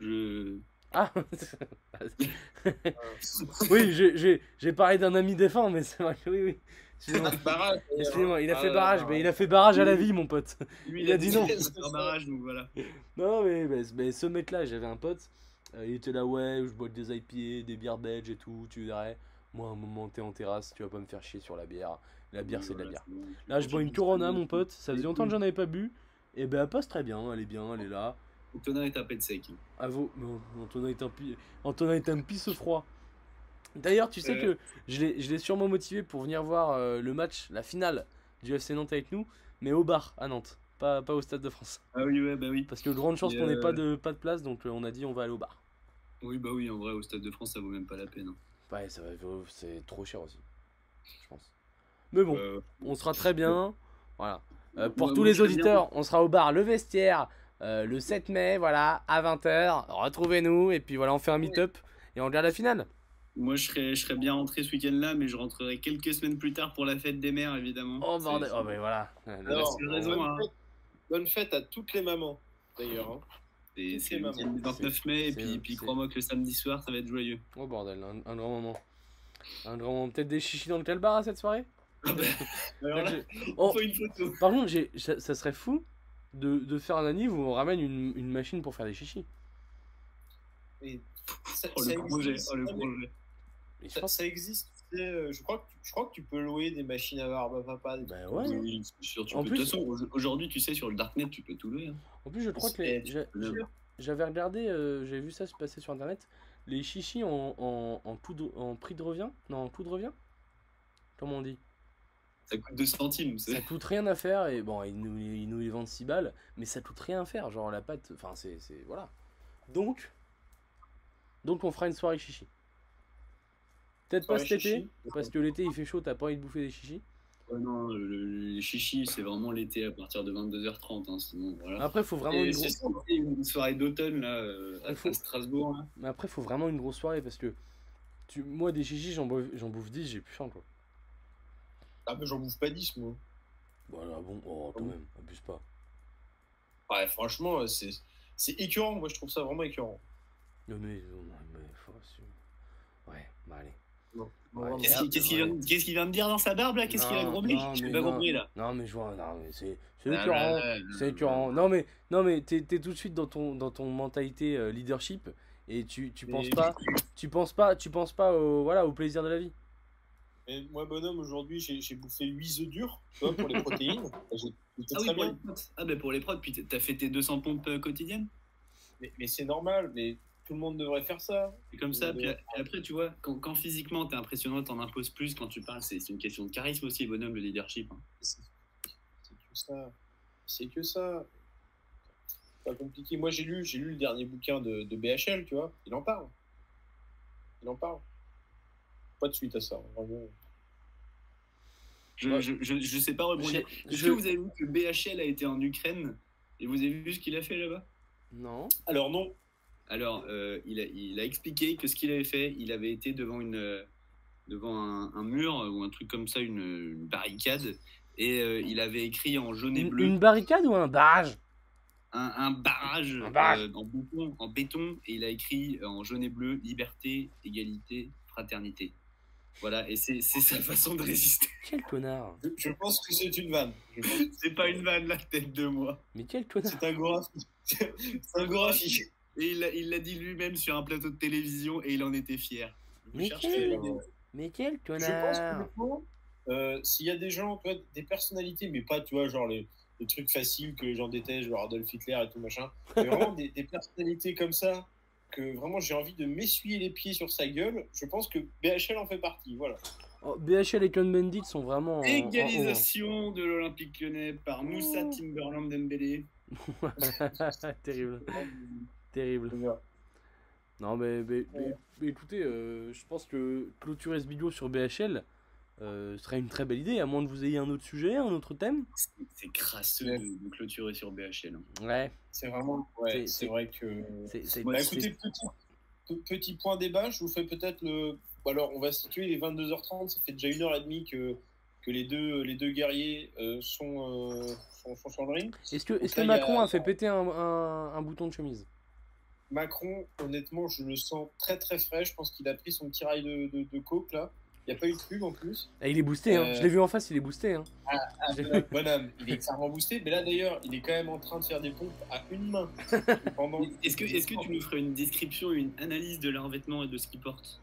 Je. Ah Oui, j'ai parlé d'un ami défunt, mais c'est vrai que oui, oui. Excusez-moi. Il a Ah fait barrage, là. mais il a fait barrage à la vie, mon pote. Lui, il a dit non. barrage, donc voilà. Non, mais, mais, mais ce mec-là, j'avais un pote, euh, il était là, ouais, je bois des IPA, des bières belges et tout, tu verrais. Moi, à un moment, t'es en terrasse, tu vas pas me faire chier sur la bière. La bière, c'est de la bière. Là, je bois une Corona, mon pote, ça faisait longtemps que j'en avais pas bu. Et ben, elle passe très bien, elle est bien, elle est là. Antonin est tapé de sec. À vous. Non, Antonin est un, pi... Antonin est un pisse froid. D'ailleurs, tu sais Euh. que je l'ai sûrement motivé pour venir voir euh, le match, la finale du FC Nantes avec nous, mais au bar à Nantes, pas, pas au Stade de France. Ah oui, ouais, bah oui. Parce que grande chance qu'on n'ait euh, pas de, pas de place, donc euh, on a dit on va aller au bar. Oui, bah oui, en vrai, au Stade de France, ça vaut même pas la peine. hein. Ouais, ça va, c'est trop cher aussi, je pense. Mais bon, Euh, on sera très bien. Voilà. Euh, pour tous les bien. auditeurs, on sera au bar Le Vestiaire euh, le 7 mai, voilà, à 20h. Retrouvez-nous et puis voilà, on fait un meet-up et on regarde la finale. Moi, je serais, je serais bien rentré ce week-end-là, mais je rentrerai quelques semaines plus tard pour la fête des mères, évidemment. Oh bordel, oh ben voilà. Alors, c'est raison, bonne, hein. fête, bonne fête à toutes les mamans, d'ailleurs. hein. C'est le mamans. week-end du 29 mai, et puis, puis crois-moi que le samedi soir, ça va être joyeux. Oh bordel, un, un grand moment. Un grand moment. Peut-être des chichis dans le calbar à cette soirée? Alors là, J'ai- il Oh, faut une photo. Par contre, ça, ça serait fou de, de faire un anniv où on ramène une, une machine pour faire des chichis. Et ça, Oh, ça le projet, existe, oh, le mais projet. Et je ça, pense- ça existe. tu sais, euh, Je crois, que, tu- je crois que tu peux louer des machines à barbe à papa. des Bah trucs ouais. Oui, c'est sûr, tu En peux- plus- De toute façon, au- aujourd'hui, tu sais, sur le Darknet, tu peux tout louer. hein. En plus, je crois que les- j'avais regardé, euh, j'avais vu ça se passer sur internet. Les chichis en, en, en, prix de revient Non, en coût de revient Comment on dit? Ça coûte 2 centimes. Ça coûte rien à faire et bon, ils nous, ils nous les vendent 6 balles, mais ça coûte rien à faire. Genre la pâte, enfin, c'est. c'est- Voilà. Donc, donc, on fera une soirée chichi. Peut-être pas cet été, parce que l'été il fait chaud, t'as pas envie de bouffer des chichis. Ouais, non, le- les chichis, c'est vraiment l'été à partir de 22h30. Hein, sinon, voilà. Après, faut vraiment une grosse. une soirée d'automne là, euh, à, faut- Strasbourg. là. Mais après, faut vraiment une grosse soirée parce que tu... moi, des chichis, j'en bouffe, j'en bouffe 10, j'ai plus faim quoi. Ah, mais j'en bouffe pas 10, moi. Voilà, bon, oh, quand même, abuse pas. Ouais, franchement, c'est c'est écœurant. Moi, je trouve ça vraiment écœurant. Non, mais, Ouais, bah allez. Non, Ouais, vraiment. Qu'est-ce qu'il qu'est-ce qu'il vient, de dire dans sa barbe là? Qu'est-ce qu'il a grommelé? mais pas compris là. Non, mais je vois, non, mais c'est c'est Ah, écœurant. C'est écœurant. Non, mais, non, mais t'es t'es tout de suite dans ton, dans ton mentalité euh, leadership et tu, tu penses Mais- pas, tu penses pas, tu penses pas au, voilà, au plaisir de la vie. Et moi, bonhomme, aujourd'hui, j'ai bouffé 8 œufs durs tu vois, pour les protéines. Ah oui, pour les. Ah bah pour les prods, puis t'as fait tes 200 pompes euh, quotidiennes? Mais, mais c'est normal. Mais tout le monde devrait faire ça. C'est comme ça, Ouais. puis après tu vois, quand, quand physiquement t'es impressionnant, t'en imposes plus quand tu parles, c'est une question de charisme aussi, bonhomme, le leadership. hein. C'est que ça. C'est que ça. C'est Pas compliqué. Moi, j'ai lu, j'ai lu le dernier bouquin de, de BHL, tu vois. Il en parle. Il en parle. Pas de suite à ça. Vraiment. Je, Ouais. je, je, je sais pas rebondir. Est-ce je- que vous avez vu que BHL a été en Ukraine et vous avez vu ce qu'il a fait là-bas? Non. Alors, non. Alors, euh, il, a, il a expliqué que ce qu'il avait fait, il avait été devant, une, euh, devant un, un mur ou un truc comme ça, une, une barricade, et euh, il avait écrit en jaune et Une, bleu une barricade ou un barrage? Un, un barrage, Un barrage. euh, en, béton, en béton, et il a écrit en jaune et bleu liberté, égalité, fraternité. Voilà, et c'est sa façon de résister. Quel connard Je, je pense que c'est une vanne. C'est pas une vanne, la tête de moi. Mais quel connard C'est un Gorafi. C'est un Gorafi. Et il l'a- il l'a dit lui-même sur un plateau de télévision, et il en était fier. Mais quel-. Mais quel Je pense connard que euh, s'il y a des gens, tu vois, des personnalités, mais pas, tu vois, genre les, les trucs faciles que les gens détestent, genre Adolf Hitler et tout machin, mais vraiment des, des personnalités comme ça, que vraiment j'ai envie de m'essuyer les pieds sur sa gueule, je pense que BHL en fait partie, voilà. Oh, BHL et Cohn-Bendit sont vraiment. en- en haut. Égalisation de l'Olympique lyonnais par Moussa Timberland Dembélé. Terrible, terrible. Non, mais, mais- mais- mais écoutez, euh, je pense que clôturer ce vidéo sur BHL euh, serait une très belle idée, à moins que vous ayez un autre sujet, un autre thème. C'est- crasseux Ouais. de, de clôturer sur BHL. hein. Ouais, C'est vraiment, ouais, C'est- vrai que. c'est Bah, écoutez, petit, pe- petit point débat, je vous fais peut-être le. bah, Alors, on va situer les 22h30, ça fait déjà une heure et demie que, que les, deux, les deux guerriers euh, sont, euh, sont, sont sur le ring. Est-ce que, est-ce que a- Macron a fait péter un, un- un bouton de chemise? Macron, honnêtement, je le sens très très frais. Je pense qu'il a pris son petit rail de, de, de coke là. Il n'y a pas eu de pub en plus. Ah, Il est boosté, hein. Euh, je l'ai vu en face, il est boosté. Hein. Ah, Je l'ai- voilà, bonhomme, il est clairement boosté. Mais là d'ailleurs, il est quand même en train de faire des pompes à une main. Pendant... Est-ce que, est que tu nous ferais une description et une analyse de leur vêtement et de ce qu'ils portent?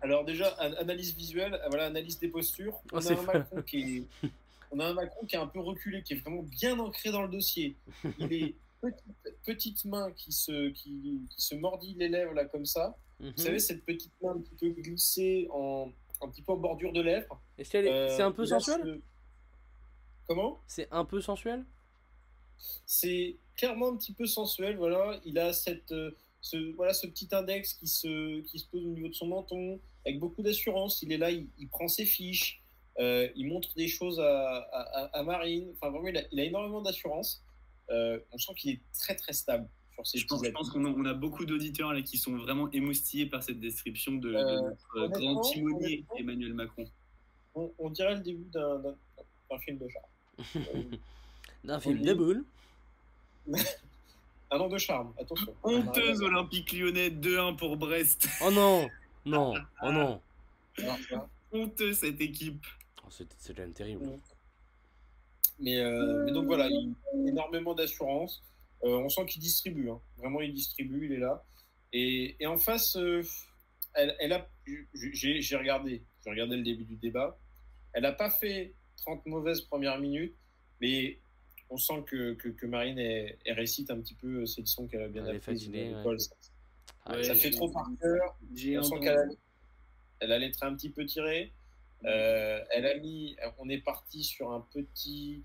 Alors déjà, an- analyse visuelle, euh, voilà, analyse des postures. Oh, On a, un Macron qui est... On a un Macron qui est un peu reculé, qui est vraiment bien ancré dans le dossier. Il est petite, petite main qui se, qui, qui se mordit les lèvres là comme ça. Mhm. Vous savez, cette petite main un petit peu glissée en un petit peu en bordure de lèvres. Est-ce qu'elle est... Euh, c'est un peu sensuel ce- Comment? C'est un peu sensuel? C'est clairement un petit peu sensuel, voilà. Il a cette, euh, ce, voilà, ce petit index qui se, qui se pose au niveau de son menton, avec beaucoup d'assurance. Il est là, il, il prend ses fiches, euh, il montre des choses à, à, à- à Marine. Enfin, vraiment, il a, il a énormément d'assurance. Euh, on sent qu'il est très, très stable sur ses Je pense, qu'on a, beaucoup d'auditeurs là qui sont vraiment émoustillés par cette description de, de Euh, notre euh, grand timonier. Emmanuel Macron. On, on dirait le début d'un film de charme. D'un film de boule. Un an de charme, attention. Honteuse Olympique lyonnais 2-1 pour Brest. Oh non Non Oh non tu vois. Honteux cette équipe. Oh, C'est c'est quand même terrible. Mais, euh, mais donc voilà, il a énormément d'assurance. Euh, on sent qu'il distribue, hein. vraiment il distribue, il est là. Et, et en face, euh, elle, elle a, j'ai j'ai regardé, j'ai regardé le début du débat. Elle n'a pas fait 30 mauvaises premières minutes, mais on sent que, que, que Marine elle, elle récite un petit peu ces leçons qu'elle a bien apprises fatiguée, ouais. Ça, Ah, Ouais, ça j'ai- fait trop par cœur. J'ai On sent qu'elle a, elle a les traits un petit peu tirés. Euh, elle a mis, on est parti sur un petit,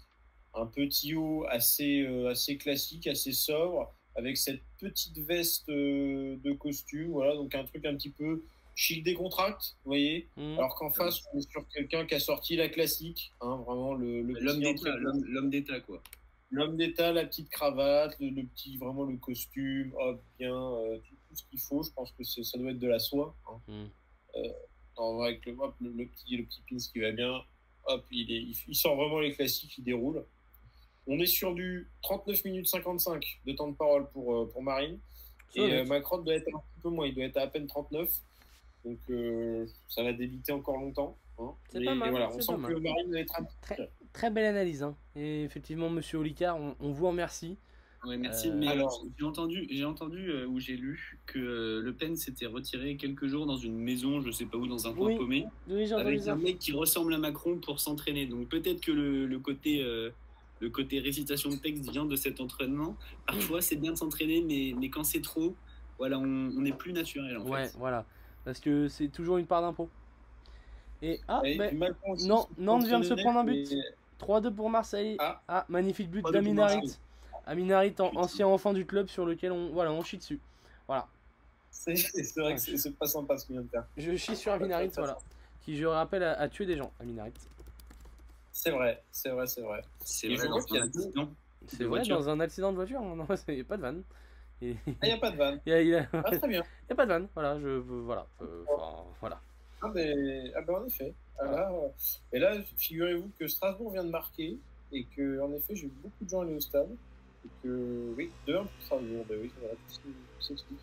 un petit haut assez, euh, assez classique, assez sobre, avec cette petite veste euh, de costume, voilà, donc un truc un petit peu chic décontracte, vous voyez. hmm. Alors qu'en face, on est sur quelqu'un qui a sorti la classique, hein, vraiment le, le L'homme petit d'État, l'homme l'homme d'État quoi. l'homme d'État, la petite cravate, le, le petit, vraiment le costume, hop, bien, euh, tout, tout ce qu'il faut. Je pense que c'est- ça doit être de la soie. hein. Non, avec le, hop, le, le petit, le petit pins qui va bien, hop, il, est, il, il sort vraiment les classiques, il déroule. On est sur du 39 minutes 55 de temps de parole pour, euh, pour Marine. Et euh. Macron doit être un petit peu moins, il doit être à, à peine 39. Donc euh, ça va débiter encore longtemps. hein. C'est Mais pas mal, voilà, c'est on sent que. Marine va être un Très, très belle analyse. Hein. Et effectivement, monsieur Olicard, on, on vous remercie. Ouais, merci. Euh, mais alors- j'ai entendu, j'ai entendu euh, ou j'ai lu que euh, Le Pen s'était retiré quelques jours dans une maison, je sais pas où, dans un coin Oui. paumé, Oui, avec un mec qui ressemble à Macron pour s'entraîner. Donc peut-être que le, le côté euh, le côté récitation de texte vient de cet entraînement. Parfois, c'est bien de s'entraîner, mais, mais quand c'est trop, voilà, on n'est plus naturel en Ouais, fait. voilà. Parce que c'est toujours une part d'impôt. Et ah, Et puis Macron non, Nantes vient de se prendre un but. mais- 3-2 pour Marseille. Ah. Ah, magnifique but 3-2 pour d'Aminarit. Aminarit, en- ancien enfant du club sur lequel on, voilà, on chie dessus. Voilà. C'est vrai que c'est pas sympa ce qu'il vient de faire. Je chie sur Aminarit, voilà. Qui, je rappelle, a, a tué des gens. Aminarit. C'est vrai, c'est vrai, c'est vrai. C'est vrai dans un accident. C'est De vrai, voiture. dans un accident de voiture Non, il n'y a pas de vanne. Il Ah, il n'y a pas de vanne. il y a- Ah, très bien. il y a pas de vanne. Voilà, je, voilà. euh, enfin, voilà. Ah, ben, ah ben, en effet. Ah, euh, et là, figurez-vous que Strasbourg vient de marquer et que, en effet, j'ai vu beaucoup de gens aller au stade. Que, oui, 2-1 pour Strasbourg. Ben oui, voilà, tout s'explique.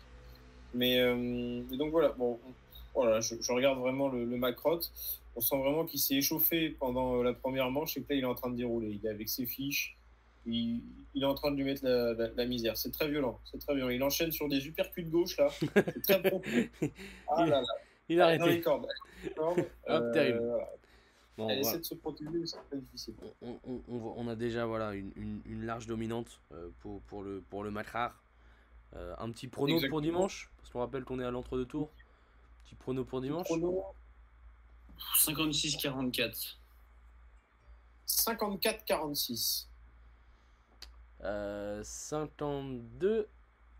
Mais, euh, et donc voilà, bon, on- voilà, je, je regarde vraiment le, le Macrotte. On sent vraiment qu'il s'est échauffé pendant euh, la première manche et que là, il est en train de dérouler. Il est avec ses fiches. Il, il est en train de lui mettre la, la- la misère. C'est très violent. C'est très violent. Il enchaîne sur des uppercuts de gauche, là. C'est très profond. Ah là là. Il a Dans les arrêté. cordes. Cordes. Hop, terrible. voilà. Bon, Elle voilà. essaie de se protéger, mais c'est très difficile. on, on- on voit- on a déjà voilà, une, une- une large dominante euh, pour, pour le, pour le match rare. Euh, un petit prono pour dimanche, parce qu'on rappelle qu'on est à l'entre-deux tours. Petit prono pour dimanche. Chrono 56-44. 54-46. Euh, 52,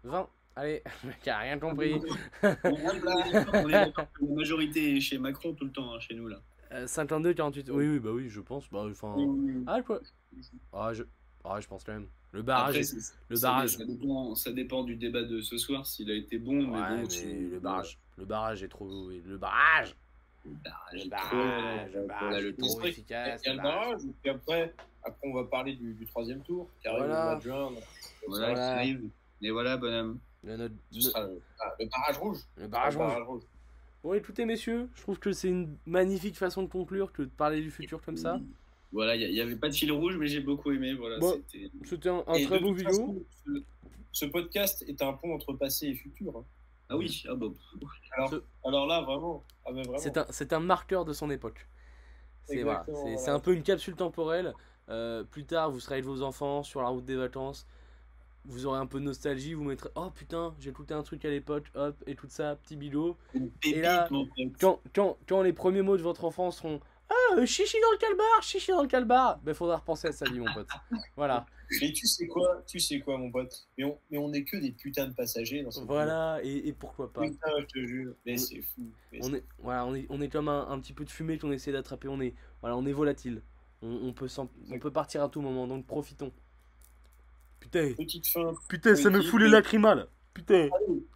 20. Allez, le mec a rien compris. La majorité est chez Macron tout le temps, hein, chez nous là. Euh, 52, 48. Oui, oui, bah oui, je pense. Bah, enfin. Ah, quoi ah, je... ah, je pense quand même. Le barrage. Après, le barrage. Ça dépend, ça dépend du débat de ce soir, s'il a été bon, mais bon, mais le barrage. Le barrage est trop. Le barrage Le barrage Le barrage, trop- le barrage le Il y efficace. a le barrage, et puis après, après, on va parler du, du troisième tour, qui arrive Voilà. au mois de juin. Voilà, Voilà. arrive. Et voilà, bonhomme. Le, notre- ah, le barrage rouge. le barrage Le rouge. Bon, écoutez, messieurs, je trouve que c'est une magnifique façon de conclure que de parler du futur comme ça. Voilà, il n'y avait pas de fil rouge, mais j'ai beaucoup aimé. Voilà, Bon. c'était. Un, très beau vidéo. façon, ce, ce podcast est un pont entre passé et futur. hein. Ah oui, ah bon. Alors, Ce- alors là, vraiment. Ah, vraiment. C'est un, c'est un marqueur de son époque. C'est voilà, voilà. un peu une capsule temporelle. Euh, plus tard, vous serez avec vos enfants sur la route des vacances. Vous aurez un peu de nostalgie. Vous mettrez Oh putain, j'ai écouté un truc à l'époque. Hop, et tout ça, petit bilot. Et là. Quand, quand, quand les premiers mots de votre enfant seront Ah, euh, chichi dans le calbar, chichi dans le calbar, ben faudra repenser à sa vie, mon pote. Voilà, Mais tu sais quoi, tu sais quoi, mon pote mais on, mais on est que des putains de passagers dans ce voilà, et, et pourquoi pas. Putain, je te jure. Mais On- c'est fou. Mais On est, voilà, on est, on est comme un, un petit peu de fumée qu'on essaie d'attraper. On est, voilà, on est volatile. On, on peut on peut partir à tout moment, donc profitons. Putain, c'est Petite fin. putain, ça me fout les lacrymales. Putain,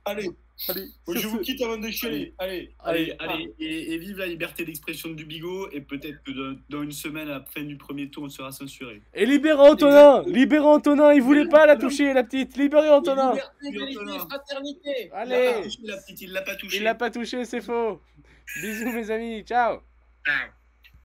Allez, allez, je sur vous quitte avant de chialer. Allez, Allez, allez, allez, et, et vive la liberté d'expression du bigot, et peut-être que dans, dans une semaine, à la fin du premier tour, on sera censuré. Et libérez Antonin, libérez Antonin, il voulait pas la toucher, la petite. Libérez Antonin. Liberté, fraternité. Allez. Il l'a pas touché, la petite, il l'a pas touché. Il l'a pas touché, c'est faux. Bisous mes amis, ciao. Ah.